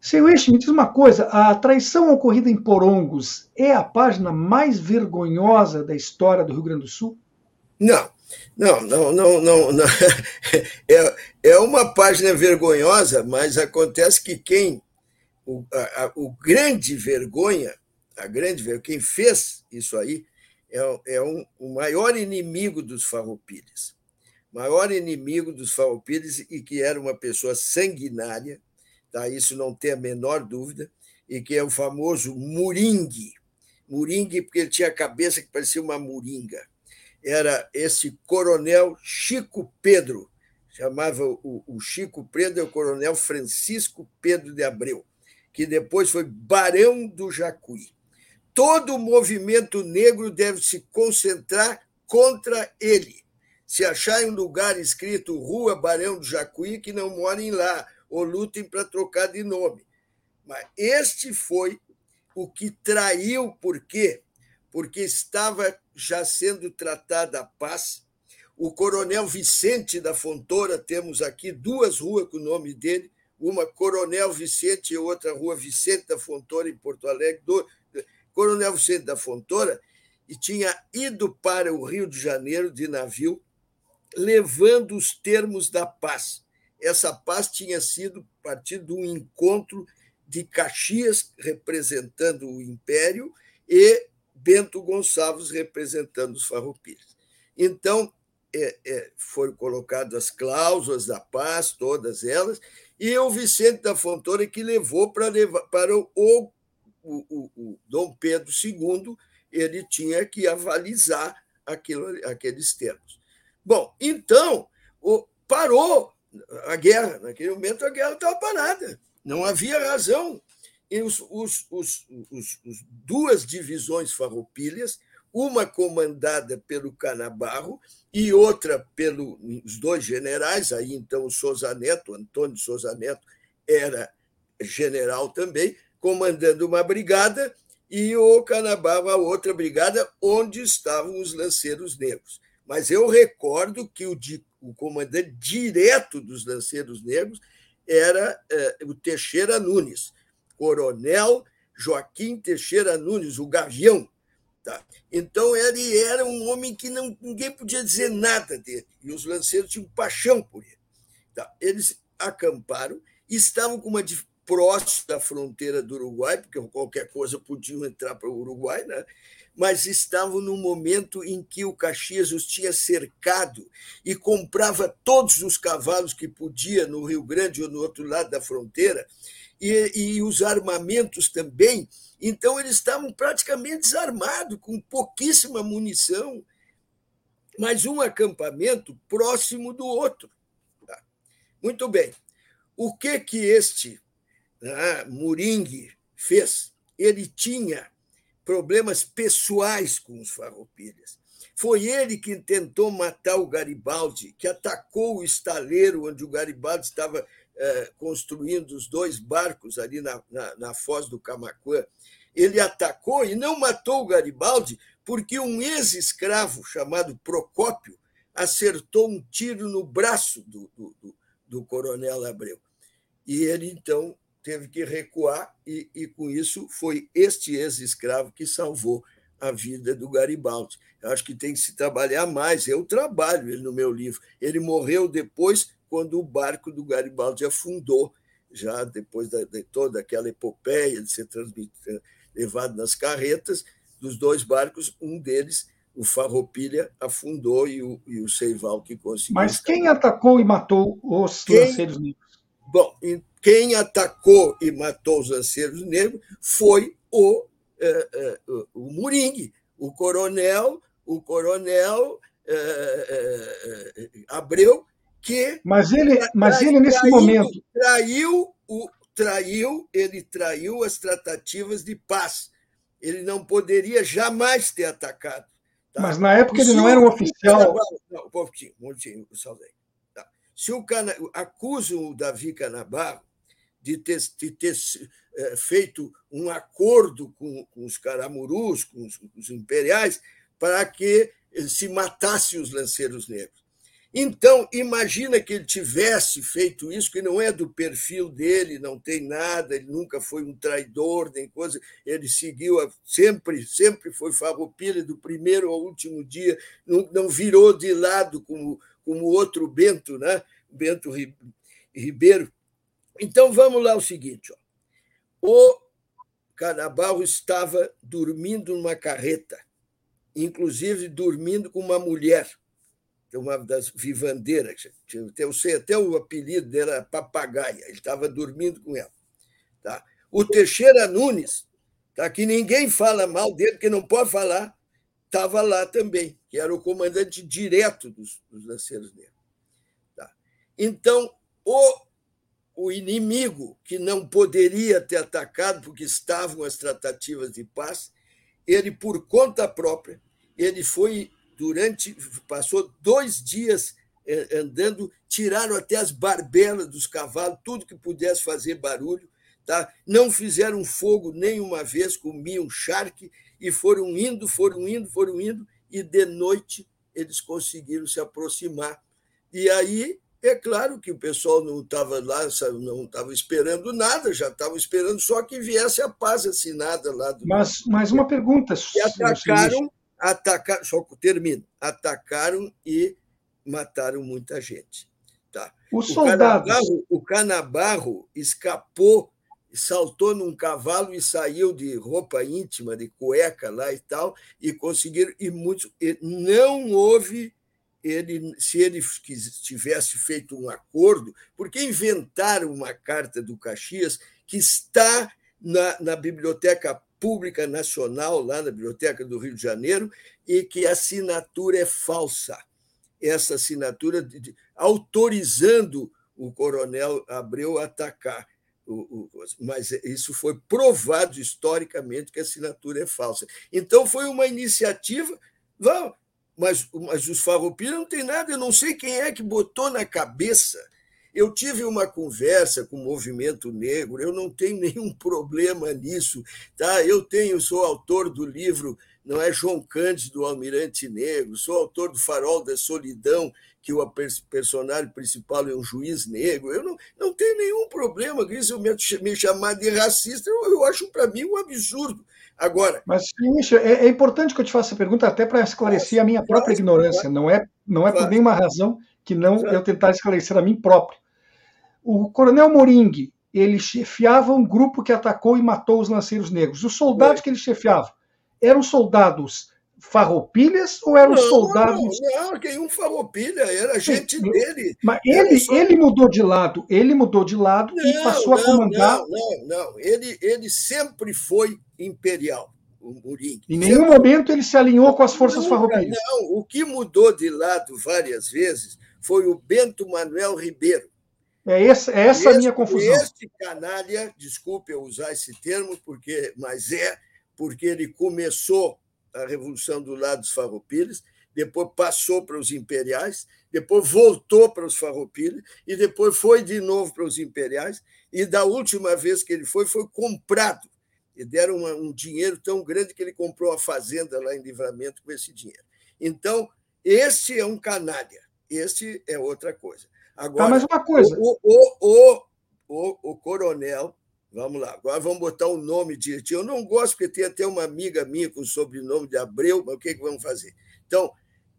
Senhor Eixe, me diz uma coisa: a traição ocorrida em Porongos é a página mais vergonhosa da história do Rio Grande do Sul? Não, não, não, não, não. não. [laughs] É, é uma página vergonhosa, mas acontece que quem. O, a, o grande vergonha, a grande vergonha, quem fez isso aí é, é um, o maior inimigo dos farroupilhas. Maior inimigo dos farroupilhas e que era uma pessoa sanguinária tá? isso não tem a menor dúvida, e que é o famoso Muringue. Muringue, porque ele tinha a cabeça que parecia uma moringa. Era esse coronel Chico Pedro, chamava o, o Chico Pedro, é o coronel Francisco Pedro de Abreu, que depois foi barão do Jacuí. Todo o movimento negro deve se concentrar contra ele. Se achar em um lugar escrito Rua Barão do Jacuí, que não morem lá, ou lutem para trocar de nome. Mas este foi o que traiu, por quê? Porque estava já sendo tratada a paz. O coronel Vicente da Fontoura, temos aqui duas ruas com o nome dele, uma Coronel Vicente e outra rua Vicente da Fontoura, em Porto Alegre. Do, Coronel Vicente da Fontoura, e tinha ido para o Rio de Janeiro de navio, levando os termos da paz essa paz tinha sido partido de um encontro de Caxias representando o Império e Bento Gonçalves representando os farroupilhas. Então, é, é, foram colocadas as cláusulas da paz, todas elas, e o Vicente da Fontoura que levou para, levar, para o, o, o, o Dom Pedro II, ele tinha que avalizar aquilo, aqueles termos. Bom, então, parou a guerra. Naquele momento, a guerra estava parada. Não havia razão. E os, os, os, os, duas divisões farroupilhas, uma comandada pelo Canabarro e outra pelos dois generais, aí então o Souza Neto, Antônio Souza Neto, era general também, comandando uma brigada, e o Canabarro a outra brigada, onde estavam os lanceiros negros. Mas eu recordo que o o comandante direto dos lanceiros negros era é, o Teixeira Nunes, coronel Joaquim Teixeira Nunes, o Gavião. Tá? Então, ele era um homem que não, ninguém podia dizer nada dele, e os lanceiros tinham paixão por ele. Tá? Eles acamparam, estavam com uma próximo da fronteira do Uruguai, porque qualquer coisa podiam entrar para o Uruguai, né? mas estavam no momento em que o Caxias os tinha cercado e comprava todos os cavalos que podia no Rio Grande ou no outro lado da fronteira, e, e os armamentos também. Então, eles estavam praticamente desarmados, com pouquíssima munição, mas um acampamento próximo do outro. Tá? Muito bem. O que que este né, Muringue fez? Ele tinha problemas pessoais com os farroupilhas. Foi ele que tentou matar o Garibaldi, que atacou o estaleiro onde o Garibaldi estava construindo os dois barcos ali na, na, na foz do Camacuã. Ele atacou e não matou o Garibaldi porque um ex-escravo chamado Procópio acertou um tiro no braço do, do, do, do coronel Abreu. E ele, então, teve que recuar, e, e com isso foi este ex-escravo que salvou a vida do Garibaldi. Eu acho que tem que se trabalhar mais. Eu trabalho ele no meu livro. Ele morreu depois, quando o barco do Garibaldi afundou, já depois de, toda aquela epopeia de ser levado nas carretas dos dois barcos, um deles, o Farroupilha, afundou e o, e o Seival que conseguiu. Mas quem atacou e matou os quem, lanceiros negros? Bom, quem atacou e matou os lanceiros negros foi o, o Muringue, o coronel, o coronel é, é, é Abreu, que. Mas ele, mas ele nesse traiu, momento. Traiu, o, traiu, ele traiu as tratativas de paz. Ele não poderia jamais ter atacado. Tá? Mas na época ele não era um oficial. Não, um pouquinho, um pouquinho, tá. Se o Cana, acusam o Davi Canabarro de ter, de ter feito um acordo com, com os caramurus, com os, com os imperiais, para que se matasse os lanceiros negros. Então, imagina que ele tivesse feito isso, que não é do perfil dele, não tem nada, ele nunca foi um traidor, nem coisa, ele seguiu, sempre, sempre foi farroupilha, do primeiro ao último dia, não, não virou de lado como como outro Bento, né? Bento Ribeiro. Então, vamos lá o seguinte, ó. O Canabarro estava dormindo numa carreta, inclusive dormindo com uma mulher, é uma das vivandeiras. Eu sei até o apelido dela, Papagaia. Ele estava dormindo com ela. Tá? O Teixeira Nunes, tá? que ninguém fala mal dele, que não pode falar, estava lá também, que era o comandante direto dos, dos lanceiros negros. Tá? Então, o, o inimigo, que não poderia ter atacado porque estavam as tratativas de paz, ele, por conta própria, ele foi durante passou dois dias eh, andando, tiraram até as barbelas dos cavalos, tudo que pudesse fazer barulho, tá? Não fizeram fogo nenhuma vez, comiam charque e foram indo, foram indo, foram indo e de noite eles conseguiram se aproximar. E aí é claro que o pessoal não estava lá, não estava esperando nada, já estava esperando só que viesse a paz assinada lá. Do... Mas, mas uma pergunta. E atacaram atacaram, só termino, atacaram e mataram muita gente. Tá. Os o soldados. Canabarro, o Canabarro escapou, saltou num cavalo e saiu de roupa íntima, de cueca lá e tal, e conseguiram. E muitos, e não houve ele, se ele tivesse feito um acordo, porque inventaram uma carta do Caxias que está na, na biblioteca Pública Nacional, lá na Biblioteca do Rio de Janeiro, e que a assinatura é falsa. Essa assinatura de, de, autorizando o coronel Abreu a atacar. O, o, mas isso foi provado historicamente que a assinatura é falsa. Então, foi uma iniciativa. Vamos, mas, mas os farroupilhas não tem nada, eu não sei quem é que botou na cabeça eu tive uma conversa com o movimento negro, eu não tenho [laughs] nenhum problema nisso, tá? Eu tenho, sou autor do livro, não é João Cândido do Almirante Negro, sou autor do Farol da Solidão, que o personagem principal é um juiz negro. Eu não, não tenho nenhum problema com isso, me, me chamar de racista, eu, eu acho para mim um absurdo. Agora. Mas, Michel, é, é, importante que eu te faça essa pergunta até para esclarecer a minha própria ignorância. Não é, não é por nenhuma razão que não eu tentar esclarecer a mim próprio. O coronel Moring, ele chefiava um grupo que atacou e matou os lanceiros negros. Os soldados que ele chefiava eram soldados farroupilhas ou eram não, soldados. Não, não, quem um farroupilha era gente Sim, dele. Mas ele, só... ele mudou de lado, ele mudou de lado não, e passou a comandar. Não, não, não. Ele, ele sempre foi imperial. O Murim. Em nenhum sempre... momento ele se alinhou com as forças farroupilhas. Não, o que mudou de lado várias vezes foi o Bento Manuel Ribeiro. É essa, é essa a minha confusão. Este canalha, desculpe eu usar esse termo, porque, mas é porque ele começou a Revolução do lado dos farroupilhas, depois passou para os imperiais, depois voltou para os farroupilhas, e depois foi de novo para os imperiais, e da última vez que ele foi, foi comprado. E deram uma, um dinheiro tão grande que ele comprou a fazenda lá em Livramento com esse dinheiro. Então, esse é um canalha, esse é outra coisa. Agora, ah, mais uma coisa. O, o, o, o, o coronel, vamos lá, agora vamos botar o nome direitinho. Eu não gosto, porque tem até uma amiga minha com o sobrenome de Abreu, mas o que, que vamos fazer? Então,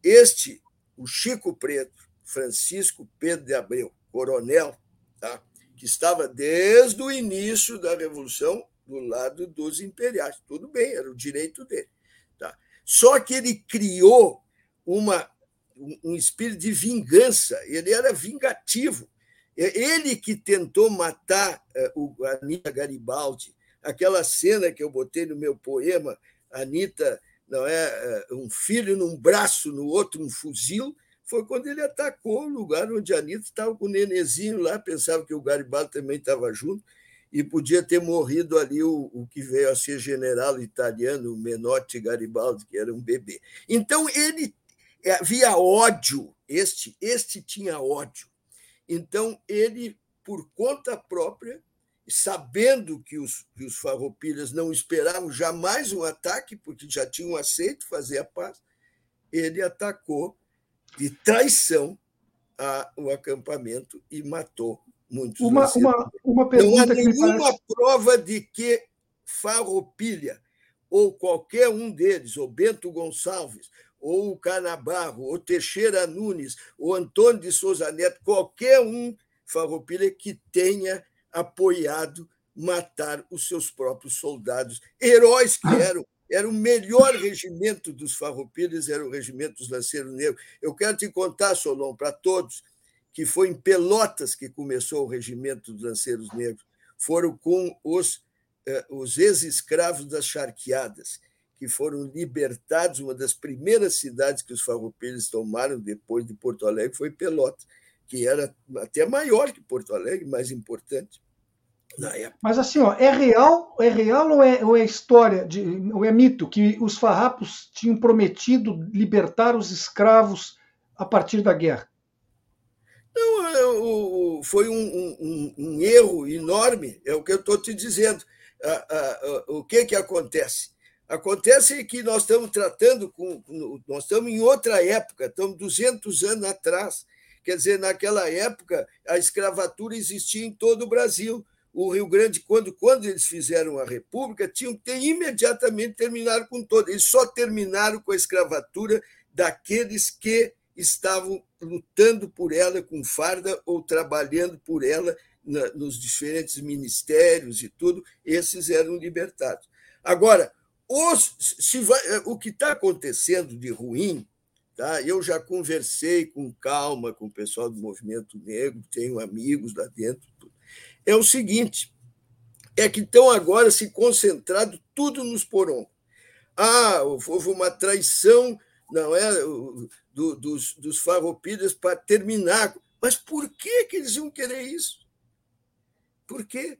este, o Chico Preto, Francisco Pedro de Abreu, coronel, tá? que estava desde o início da Revolução do lado dos imperiais. Tudo bem, era o direito dele. Tá? Só que ele criou uma um espírito de vingança, ele era vingativo. É ele que tentou matar é, o Anitta Garibaldi. Aquela cena que eu botei no meu poema, Anitta, não é, é um filho num braço, no outro um fuzil, foi quando ele atacou o lugar onde a Anitta estava com o nenezinho lá, pensava que o Garibaldi também estava junto. e podia ter morrido ali o, o que veio a ser general italiano, Menotti Garibaldi, que era um bebê. Então, ele havia ódio, este, este tinha ódio. Então, ele, por conta própria, sabendo que os, que os farroupilhas não esperavam jamais um ataque, porque já tinham aceito fazer a paz, ele atacou de traição a, o acampamento e matou muitos. Uma, uma, uma pergunta não há nenhuma parece... prova de que Farroupilha ou qualquer um deles, ou Bento Gonçalves, ou o Canabarro, ou Teixeira Nunes, ou Antônio de Souza Neto, qualquer um Farroupilha que tenha apoiado matar os seus próprios soldados, heróis que [laughs] eram. Era o melhor regimento dos farroupilhas, era o regimento dos lanceiros negros. Eu quero te contar, Solon, para todos, que foi em Pelotas que começou o regimento dos lanceiros negros. Foram com os, eh, os ex-escravos das charqueadas, que foram libertados. Uma das primeiras cidades que os farroupilhas tomaram depois de Porto Alegre foi Pelotas, que era até maior que Porto Alegre, mais importante. Mas assim, ó, é real, é real ou é, ou é história, de, ou é mito que os farrapos tinham prometido libertar os escravos a partir da guerra? Não, é, foi um, um, um erro enorme, é o que eu estou te dizendo. O que, que acontece? Acontece que nós estamos tratando com. Nós estamos em outra época, estamos 200 anos atrás. Quer dizer, naquela época, a escravatura existia em todo o Brasil o Rio Grande, quando, quando eles fizeram a República, tinham que ter imediatamente terminado com todo. Eles só terminaram com a escravatura daqueles que estavam lutando por ela com farda ou trabalhando por ela na, nos diferentes ministérios e tudo, esses eram libertados. Agora, os, vai, o que está acontecendo de ruim, tá? eu já conversei com calma com o pessoal do movimento negro, tenho amigos lá dentro, é o seguinte: é que estão agora se concentrado tudo nos porão. Ah, houve uma traição, não é, do, dos, dos farroupilhas para terminar. Mas por que, que eles iam querer isso? Por quê?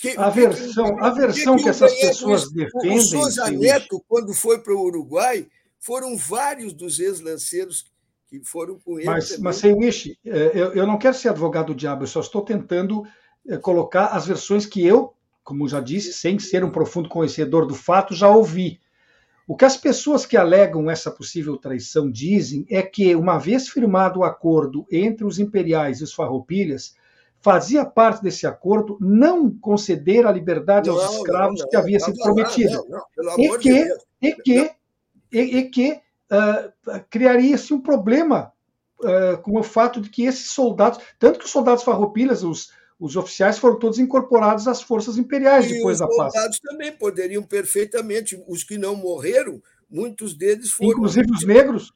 Que, a versão, que, a versão que, que essas pessoas defendem. O Souza Neto, quando foi para o Uruguai, foram vários dos ex-lanceiros que foram com ele. Mas, mas Seiwish, é, eu, eu não quero ser advogado do diabo, eu só estou tentando é, colocar as versões que eu, como já disse, sem ser um profundo conhecedor do fato, já ouvi. O que as pessoas que alegam essa possível traição dizem é que, uma vez firmado o acordo entre os imperiais e os farroupilhas, fazia parte desse acordo não conceder a liberdade não, aos escravos não, não, que havia sido prometida. E que, e que, e, e que uh, criaria-se um problema uh, com o fato de que esses soldados, tanto que os soldados farroupilhas, os, os oficiais foram todos incorporados às forças imperiais e depois da paz. Os soldados também poderiam perfeitamente, os que não morreram, muitos deles foram. Inclusive os negros?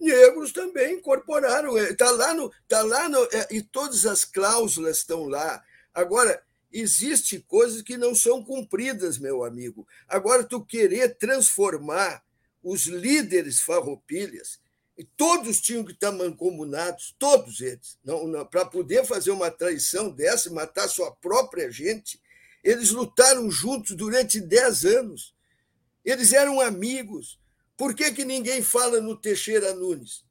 Negros também incorporaram. Está é, lá no. Tá lá no é, e todas as cláusulas estão lá. Agora, existe coisas que não são cumpridas, meu amigo. Agora, tu querer transformar os líderes farroupilhas e todos tinham que estar mancomunados, todos eles. Não, não Para poder fazer uma traição dessa, matar sua própria gente, eles lutaram juntos durante dez anos. Eles eram amigos. Por que, que ninguém fala no Teixeira Nunes?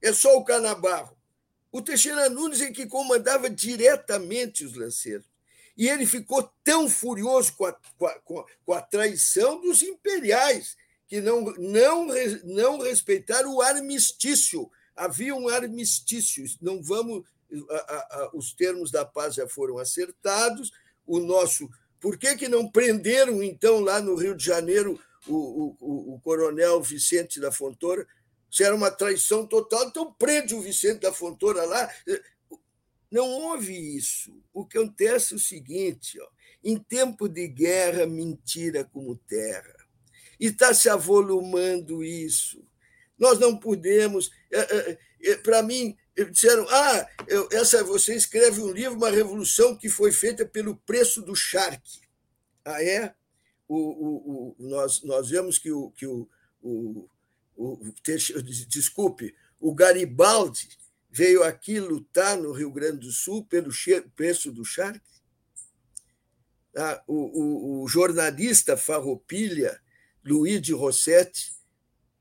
É só o Canabarro. O Teixeira Nunes é que comandava diretamente os lanceiros. E ele ficou tão furioso com a, com a, com a traição dos imperiais que não, não, não respeitaram o armistício. Havia um armistício, não vamos. A, a, os termos da paz já foram acertados. O nosso. Por que, que não prenderam, então, lá no Rio de Janeiro, o, o, o coronel Vicente da Fontoura? Se era uma traição total, então prende o Vicente da Fontoura lá. Não houve isso. O que acontece é o seguinte: ó, em tempo de guerra, mentira como terra e está se avolumando isso. Nós não podemos. É, é, Para mim, disseram: ah, eu, essa, você escreve um livro, uma revolução que foi feita pelo preço do charque. Ah, é? O, o, o, nós, nós vemos que o. Que o, o, o desculpe, o Garibaldi veio aqui lutar no Rio Grande do Sul pelo preço do charque. tá? o, o, o jornalista farroupilha, Luiz de Rossetti,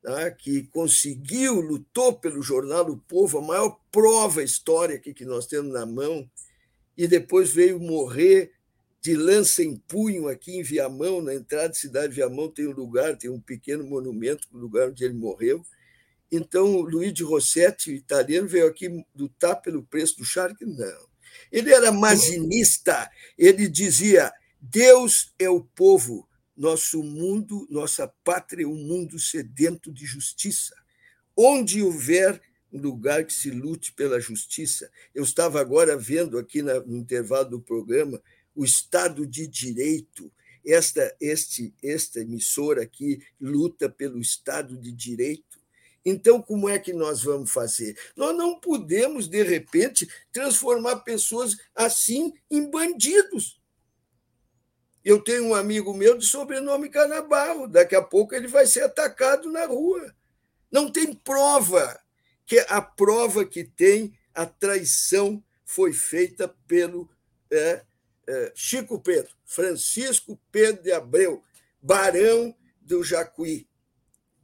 tá? que conseguiu, lutou pelo jornal O Povo, a maior prova histórica que nós temos na mão, e depois veio morrer de lança em punho aqui em Viamão, na entrada da cidade de Viamão, tem um lugar, tem um pequeno monumento, o lugar onde ele morreu. Então, Luiz de Rossetti, italiano, veio aqui lutar pelo preço do charque? Não. Ele era mazinista, ele dizia: Deus é o povo, nosso mundo, nossa pátria, um mundo sedento de justiça. Onde houver um lugar que se lute pela justiça. Eu estava agora vendo aqui no intervalo do programa o Estado de Direito. Esta, este, esta emissora aqui luta pelo Estado de Direito. Então, como é que nós vamos fazer? Nós não podemos, de repente, transformar pessoas assim em bandidos. Eu tenho um amigo meu de sobrenome Canabarro, daqui a pouco ele vai ser atacado na rua. Não tem prova, que a prova que tem a traição foi feita pelo é, Chico Pedro, Francisco Pedro de Abreu, barão do Jacuí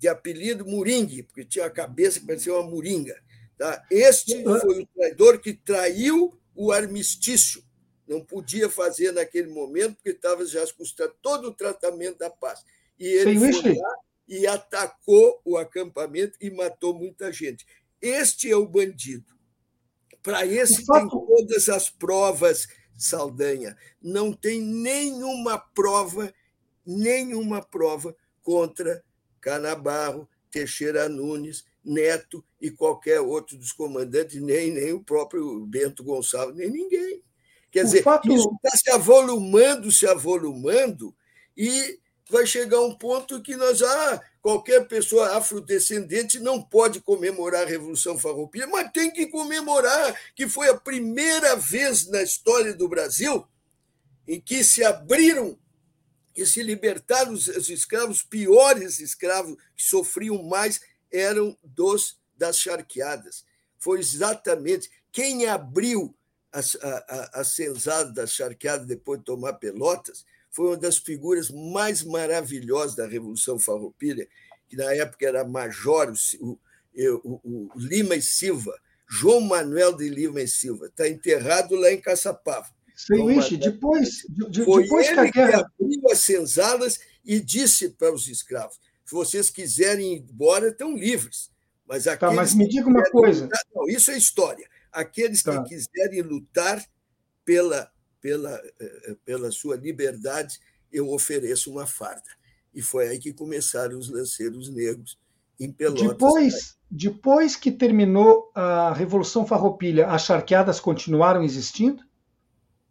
de apelido Moringue, porque tinha a cabeça que parecia uma moringa. Tá? Este foi o traidor que traiu o armistício. Não podia fazer naquele momento, porque estava já custando todo o tratamento da paz. E ele Sim, foi lá e atacou o acampamento e matou muita gente. Este é o bandido. Para esse tem todas as provas, Saldanha. Não tem nenhuma prova, nenhuma prova contra Canabarro, Teixeira Nunes, Neto e qualquer outro dos comandantes, nem, nem o próprio Bento Gonçalves, nem ninguém. Quer o dizer, fato... isso está se avolumando, se avolumando, e vai chegar um ponto que nós, ah, qualquer pessoa afrodescendente não pode comemorar a Revolução Farroupilha, mas tem que comemorar que foi a primeira vez na história do Brasil em que se abriram que se libertaram os, os escravos, piores escravos que sofriam mais eram dos das charqueadas. Foi exatamente quem abriu a, a, a senzada das charqueadas depois de tomar Pelotas foi uma das figuras mais maravilhosas da Revolução Farroupilha, que na época era major, o, o, o Lima e Silva, João Manuel de Lima e Silva, está enterrado lá em Caçapava. Sanduíche, depois, de, foi depois ele que a guerra. Que abriu as senzalas e disse para os escravos: se vocês quiserem ir embora, estão livres. Mas, tá, mas me diga uma coisa. Lutar, não, isso é história. Aqueles tá. que quiserem lutar pela, pela, eh, pela sua liberdade, eu ofereço uma farda. E foi aí que começaram os lanceiros negros em Pelotas. Depois, depois que terminou a Revolução Farroupilha, as charqueadas continuaram existindo?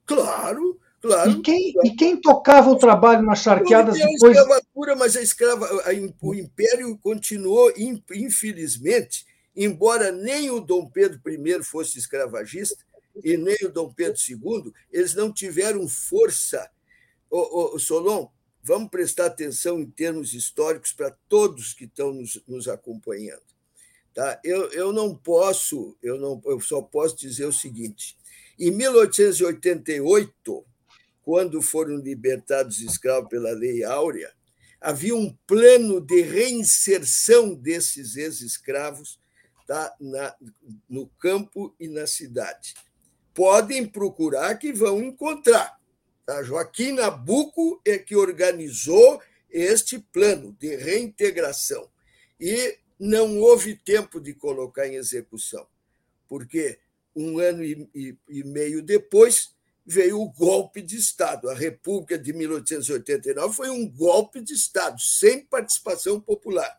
Claro, claro. E quem, e quem tocava o trabalho nas charqueadas depois? A escravatura, mas a escrava, a, o império continuou, infelizmente, embora nem o Dom Pedro I fosse escravagista e nem o Dom Pedro II, eles não tiveram força. Ô, ô, Solon, vamos prestar atenção em termos históricos para todos que estão nos, nos acompanhando. Tá? Eu, eu não posso, eu, não, eu só posso dizer o seguinte: em 1888, quando foram libertados os escravos pela Lei Áurea, havia um plano de reinserção desses ex-escravos tá, na, no campo e na cidade. Podem procurar que vão encontrar. Tá? Joaquim Nabuco é que organizou este plano de reintegração. E não houve tempo de colocar em execução, porque um ano e meio depois, veio o golpe de Estado. A República de 1889 foi um golpe de Estado, sem participação popular.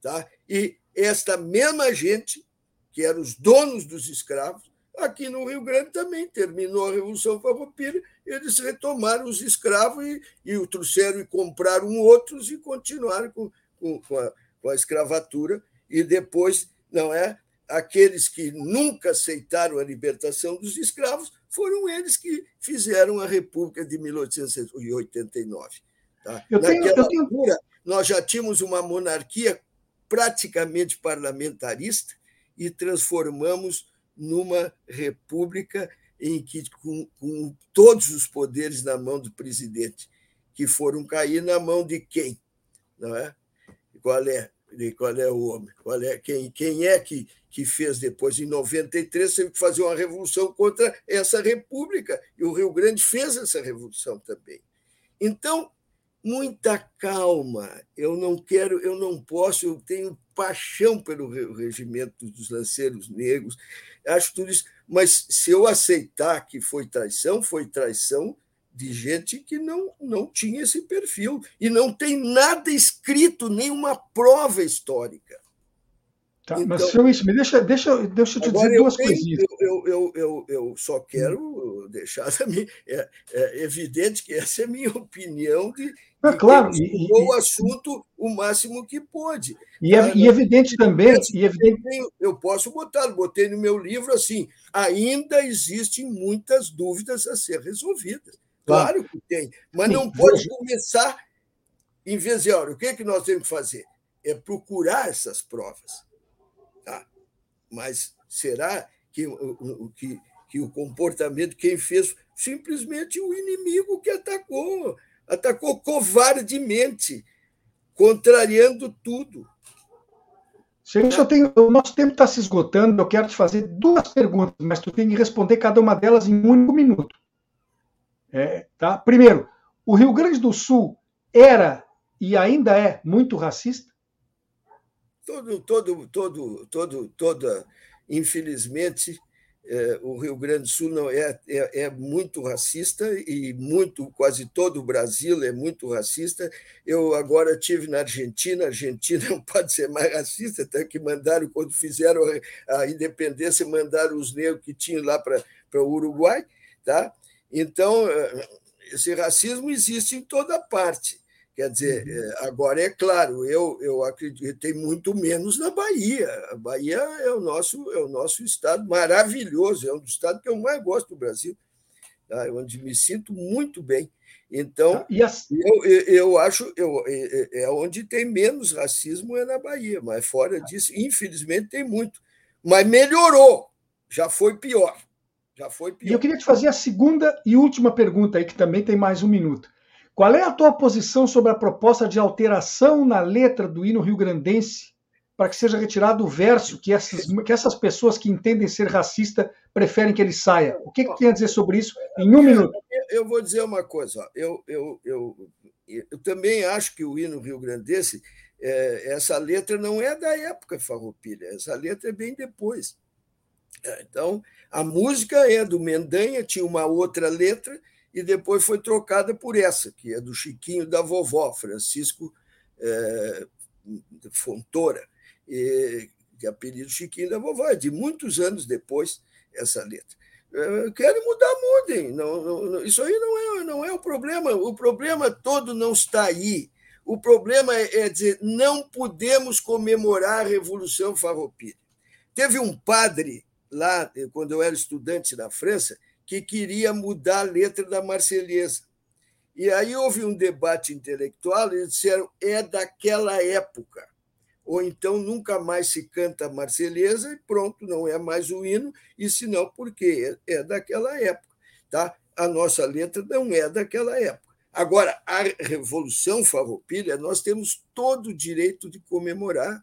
Tá? E esta mesma gente, que eram os donos dos escravos, aqui no Rio Grande também terminou a Revolução Farroupilha, eles retomaram os escravos e, e o trouxeram e compraram outros e continuaram com, com, com, a, com a escravatura. E depois, não é? aqueles que nunca aceitaram a libertação dos escravos foram eles que fizeram a República de 1889. Tá? Eu tenho, Naquela eu tenho... altura, nós já tínhamos uma monarquia praticamente parlamentarista e transformamos numa república em que, com, com todos os poderes na mão do presidente, que foram cair na mão de quem? Não é? Qual é? Qual é o homem? Qual é quem? Quem é que, que fez depois em 93 teve que fazer uma revolução contra essa república e o Rio Grande fez essa revolução também. Então muita calma. Eu não quero, eu não posso, eu tenho paixão pelo regimento dos lanceiros negros, acho tudo isso. Mas se eu aceitar que foi traição, foi traição de gente que não, não tinha esse perfil. E não tem nada escrito, nenhuma prova histórica. Tá, então, mas, senhor isso, me deixa, deixa, deixa eu te dizer duas coisinhas. Eu, eu, eu, eu, só quero deixar [laughs] também. É, é evidente que essa é a minha opinião de, ah, claro, e, o assunto o máximo que pôde. E, é, e evidente também. E evidente... Eu posso botar, botei no meu livro assim: ainda existem muitas dúvidas a ser resolvidas. Claro, claro que tem, mas Sim, não pode começar, em vez de, olha, o que, é que nós temos que fazer? É procurar essas provas mas será que, que, que o comportamento, quem fez, simplesmente o inimigo que atacou, atacou covardemente, contrariando tudo. Gente, eu tenho, o nosso tempo está se esgotando. Eu quero te fazer duas perguntas, mas tu tem que responder cada uma delas em um único minuto. É, tá? Primeiro, o Rio Grande do Sul era e ainda é muito racista? Todo, todo, todo, todo, toda, infelizmente, é, o Rio Grande do Sul não é, é, é, muito racista e muito quase todo o Brasil é muito racista. Eu agora tive na Argentina, a Argentina [laughs] não pode ser mais racista, até que mandaram quando fizeram a, independência mandaram os negros que tinham lá para para o Uruguai, tá? Então é, esse racismo existe em toda parte. Quer dizer, uhum. É, agora é claro, eu, eu acredito tem muito menos na Bahia. A Bahia é o nosso é o nosso estado maravilhoso, é um dos estados que eu mais gosto do Brasil, tá? É onde me sinto muito bem. Então, ah, as... eu, eu acho eu, é, é onde tem menos racismo é na Bahia, mas fora disso, infelizmente, tem muito. Mas melhorou, já foi pior. Já foi pior. E eu queria te fazer a segunda e última pergunta aí, que também tem mais um minuto. Qual é a tua posição sobre a proposta de alteração na letra do hino rio-grandense para que seja retirado o verso que essas, que essas pessoas que entendem ser racista preferem que ele saia? O que, que tem a dizer sobre isso em um minuto? Eu vou dizer uma coisa. Eu, eu, eu, eu também acho que o hino rio-grandense, é, essa letra não é da época Farroupilha, essa letra é bem depois. É, então, a música é do Mendanha, tinha uma outra letra, e depois foi trocada por essa, que é do Chiquinho da vovó, Francisco é, Fontoura, e, de apelido Chiquinho da vovó, é de muitos anos depois essa letra. É, querem mudar, mudem. Não, não, isso aí não é, não é o problema. O problema todo não está aí. O problema é, é dizer, não podemos comemorar a Revolução Farroupilha. Teve um padre lá, quando eu era estudante na França, que queria mudar a letra da Marselhesa. E aí houve um debate intelectual, e disseram é daquela época. Ou então nunca mais se canta a Marselhesa e pronto, não é mais o hino, e se não, porque é, é daquela época. Tá? A nossa letra não é daquela época. Agora, a Revolução Farroupilha, nós temos todo o direito de comemorar.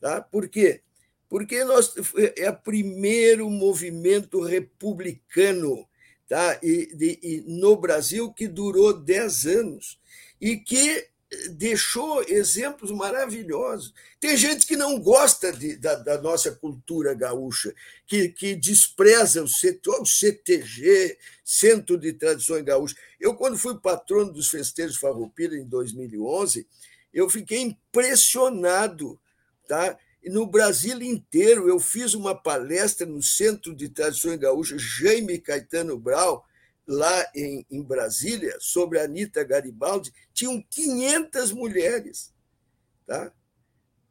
Tá? Por quê? Porque nós, é o primeiro movimento republicano tá? E, de, e no Brasil que durou 10 anos e que deixou exemplos maravilhosos. Tem gente que não gosta de, da, da, nossa cultura gaúcha, que, que despreza o, CT, o CTG, Centro de Tradições Gaúchas. Eu, quando fui patrono dos festejos Farroupilha em 2011, eu fiquei impressionado tá? No Brasil inteiro. Eu fiz uma palestra no Centro de Tradições Gaúchas, Jaime Caetano Brau, lá em, em Brasília, sobre a Anitta Garibaldi. Tinham 500 mulheres. Tá?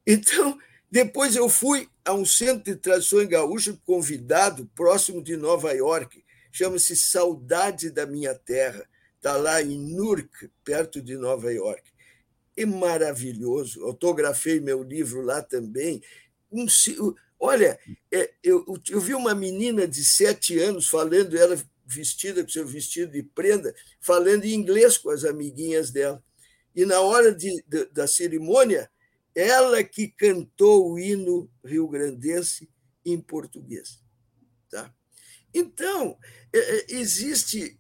Então, depois eu fui a um centro de tradições gaúchas convidado, próximo de Nova York, chama-se Saudade da Minha Terra. Está lá em Newark, perto de Nova York é maravilhoso. Autografei meu livro lá também. Um, Olha, é, eu, eu vi uma menina de sete anos falando, ela vestida com seu vestido de prenda, falando em inglês com as amiguinhas dela. E na hora de, de, da cerimônia, ela que cantou o hino rio-grandense em português. Tá? Então, é, é, existe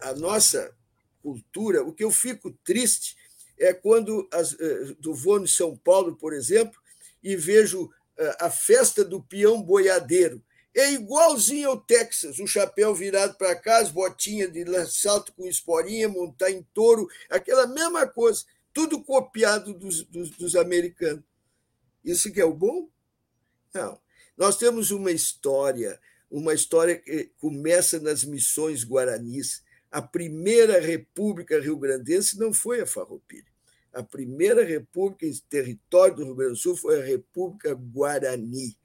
a nossa cultura. O que eu fico triste é quando as, do voo em São Paulo, por exemplo, e vejo a festa do peão boiadeiro. É igualzinho ao Texas, o chapéu virado para cá, as botinhas de salto com esporinha, montar em touro, aquela mesma coisa tudo copiado dos, dos, dos americanos. Isso que é o bom? Não. Nós temos uma história, uma história que começa nas missões guaranis. A primeira república rio-grandense não foi a Farroupilha. A primeira república em território do Rio Grande do Sul foi a República Guarani.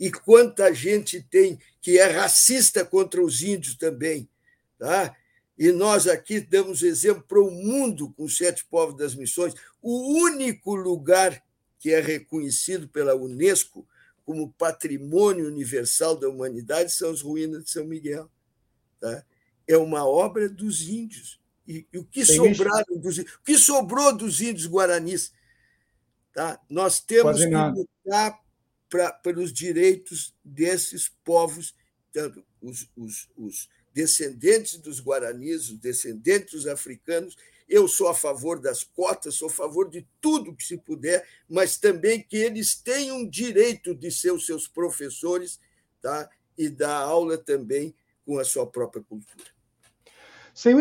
E quanta gente tem que é racista contra os índios também. Tá? E nós aqui damos exemplo para o mundo com os sete povos das missões. O único lugar que é reconhecido pela Unesco como patrimônio universal da humanidade são as ruínas de São Miguel. Tá? É uma obra dos índios. E, e o, que sobraram dos, o que sobrou dos índios guaranis? Tá? Nós temos que lutar pra, pelos direitos desses povos, tanto os, os, os descendentes dos guaranis, os descendentes dos africanos. Eu sou a favor das cotas, sou a favor de tudo que se puder, mas também que eles tenham direito de ser os seus professores tá? e dar aula também com a sua própria cultura. Senhor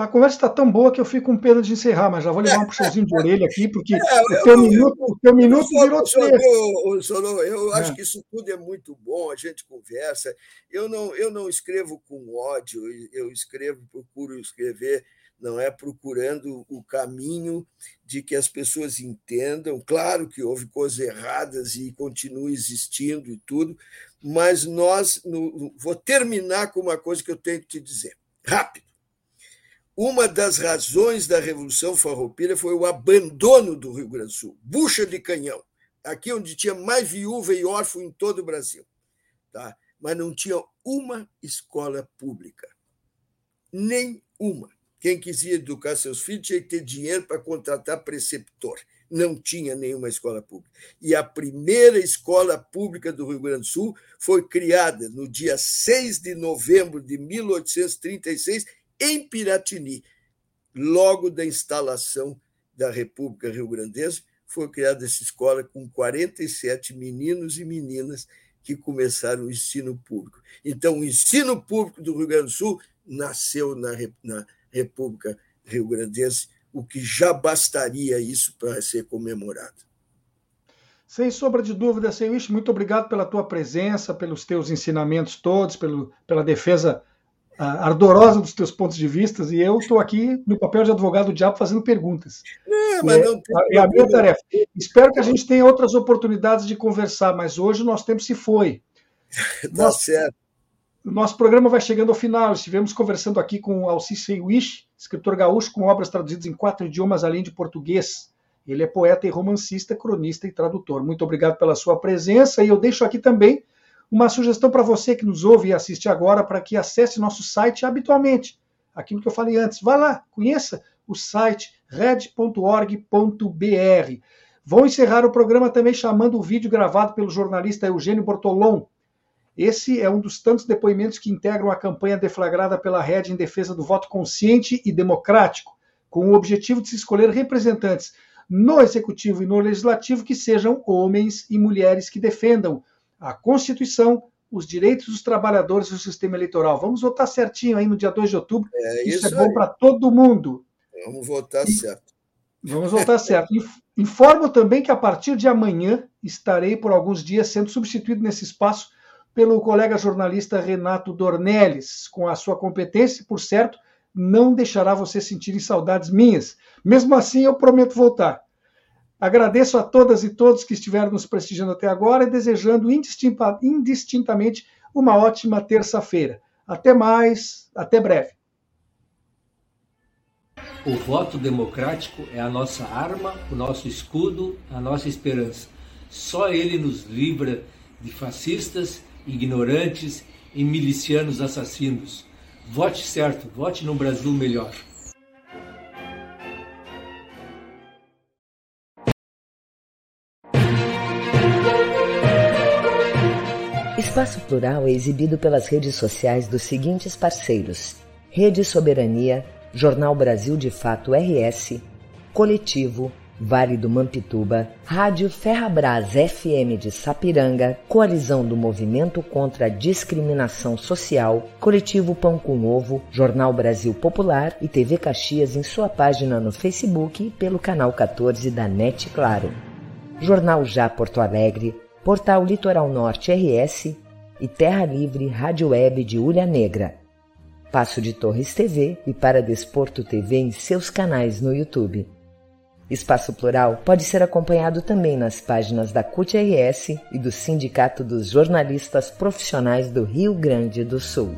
a conversa está tão boa que eu fico com pena de encerrar, mas já vou levar um puxãozinho de orelha aqui, porque [laughs] é, o teu minuto, o teu minuto virou três. Solô, eu acho é. que isso tudo é muito bom, a gente conversa. Eu não, eu não escrevo com ódio, eu escrevo, procuro escrever, não é procurando o caminho de que as pessoas entendam. Claro que houve coisas erradas e continua existindo e tudo, mas nós. No, vou terminar com uma coisa que eu tenho que te dizer. Rápido. Uma das razões da Revolução Farroupilha foi o abandono do Rio Grande do Sul, bucha de canhão, aqui onde tinha mais viúva e órfão em todo o Brasil. Tá? Mas não tinha uma escola pública. Nem uma. Quem quisia educar seus filhos tinha que ter dinheiro para contratar preceptor. Não tinha nenhuma escola pública. E a primeira escola pública do Rio Grande do Sul foi criada no dia 6 de novembro de 1836 em Piratini, logo da instalação da República Rio Grandense, foi criada essa escola com 47 meninos e meninas que começaram o ensino público. Então, o ensino público do Rio Grande do Sul nasceu na, na República Rio Grandense, o que já bastaria isso para ser comemorado. Sem sombra de dúvida, Senhor muito obrigado pela tua presença, pelos teus ensinamentos todos, pelo, pela defesa ardorosa dos teus pontos de vista e eu estou aqui no papel de advogado do diabo fazendo perguntas. Não, mas não é, é a minha tarefa. Espero que a gente tenha outras oportunidades de conversar, mas hoje o nosso tempo se foi. [laughs] tá nosso, certo. Nosso programa vai chegando ao final. Estivemos conversando aqui com o Alcis Wish, escritor gaúcho com obras traduzidas em quatro idiomas além de português. Ele é poeta e romancista, cronista e tradutor. Muito obrigado pela sua presença e eu deixo aqui também uma sugestão para você que nos ouve e assiste agora para que acesse nosso site habitualmente. Aquilo que eu falei antes, vá lá, conheça o site red.org.br. Vou encerrar o programa também chamando o vídeo gravado pelo jornalista Eugênio Bortolom. Esse é um dos tantos depoimentos que integram a campanha deflagrada pela Rede em defesa do voto consciente e democrático, com o objetivo de se escolher representantes no executivo e no legislativo que sejam homens e mulheres que defendam a Constituição, os direitos dos trabalhadores e o sistema eleitoral. Vamos votar certinho aí no dia 2 de outubro. É, isso, isso é bom para todo mundo. Vamos votar e, certo. Vamos votar certo. Informo também que a partir de amanhã estarei por alguns dias sendo substituído nesse espaço pelo colega jornalista Renato Dornelles, com a sua competência, por certo, não deixará você sentir saudades minhas. Mesmo assim, eu prometo voltar. Agradeço a todas e todos que estiveram nos prestigiando até agora e desejando indistintamente uma ótima terça-feira. Até mais, até breve. O voto democrático é a nossa arma, o nosso escudo, a nossa esperança. Só ele nos livra de fascistas, ignorantes e milicianos assassinos. Vote certo, vote no Brasil melhor. Espaço Plural é exibido pelas redes sociais dos seguintes parceiros: Rede Soberania, Jornal Brasil de Fato RS, Coletivo, Vale do Mampituba, Rádio Ferrabras FM de Sapiranga, Coalizão do Movimento contra a Discriminação Social, Coletivo Pão com Ovo, Jornal Brasil Popular e TV Caxias em sua página no Facebook e pelo canal 14 da NET Claro. Jornal Já Porto Alegre, Portal Litoral Norte RS e Terra Livre Rádio Web de Ulha Negra. Passo de Torres TV e para Desporto TV em seus canais no YouTube. Espaço Plural pode ser acompanhado também nas páginas da CUT-RS e do Sindicato dos Jornalistas Profissionais do Rio Grande do Sul.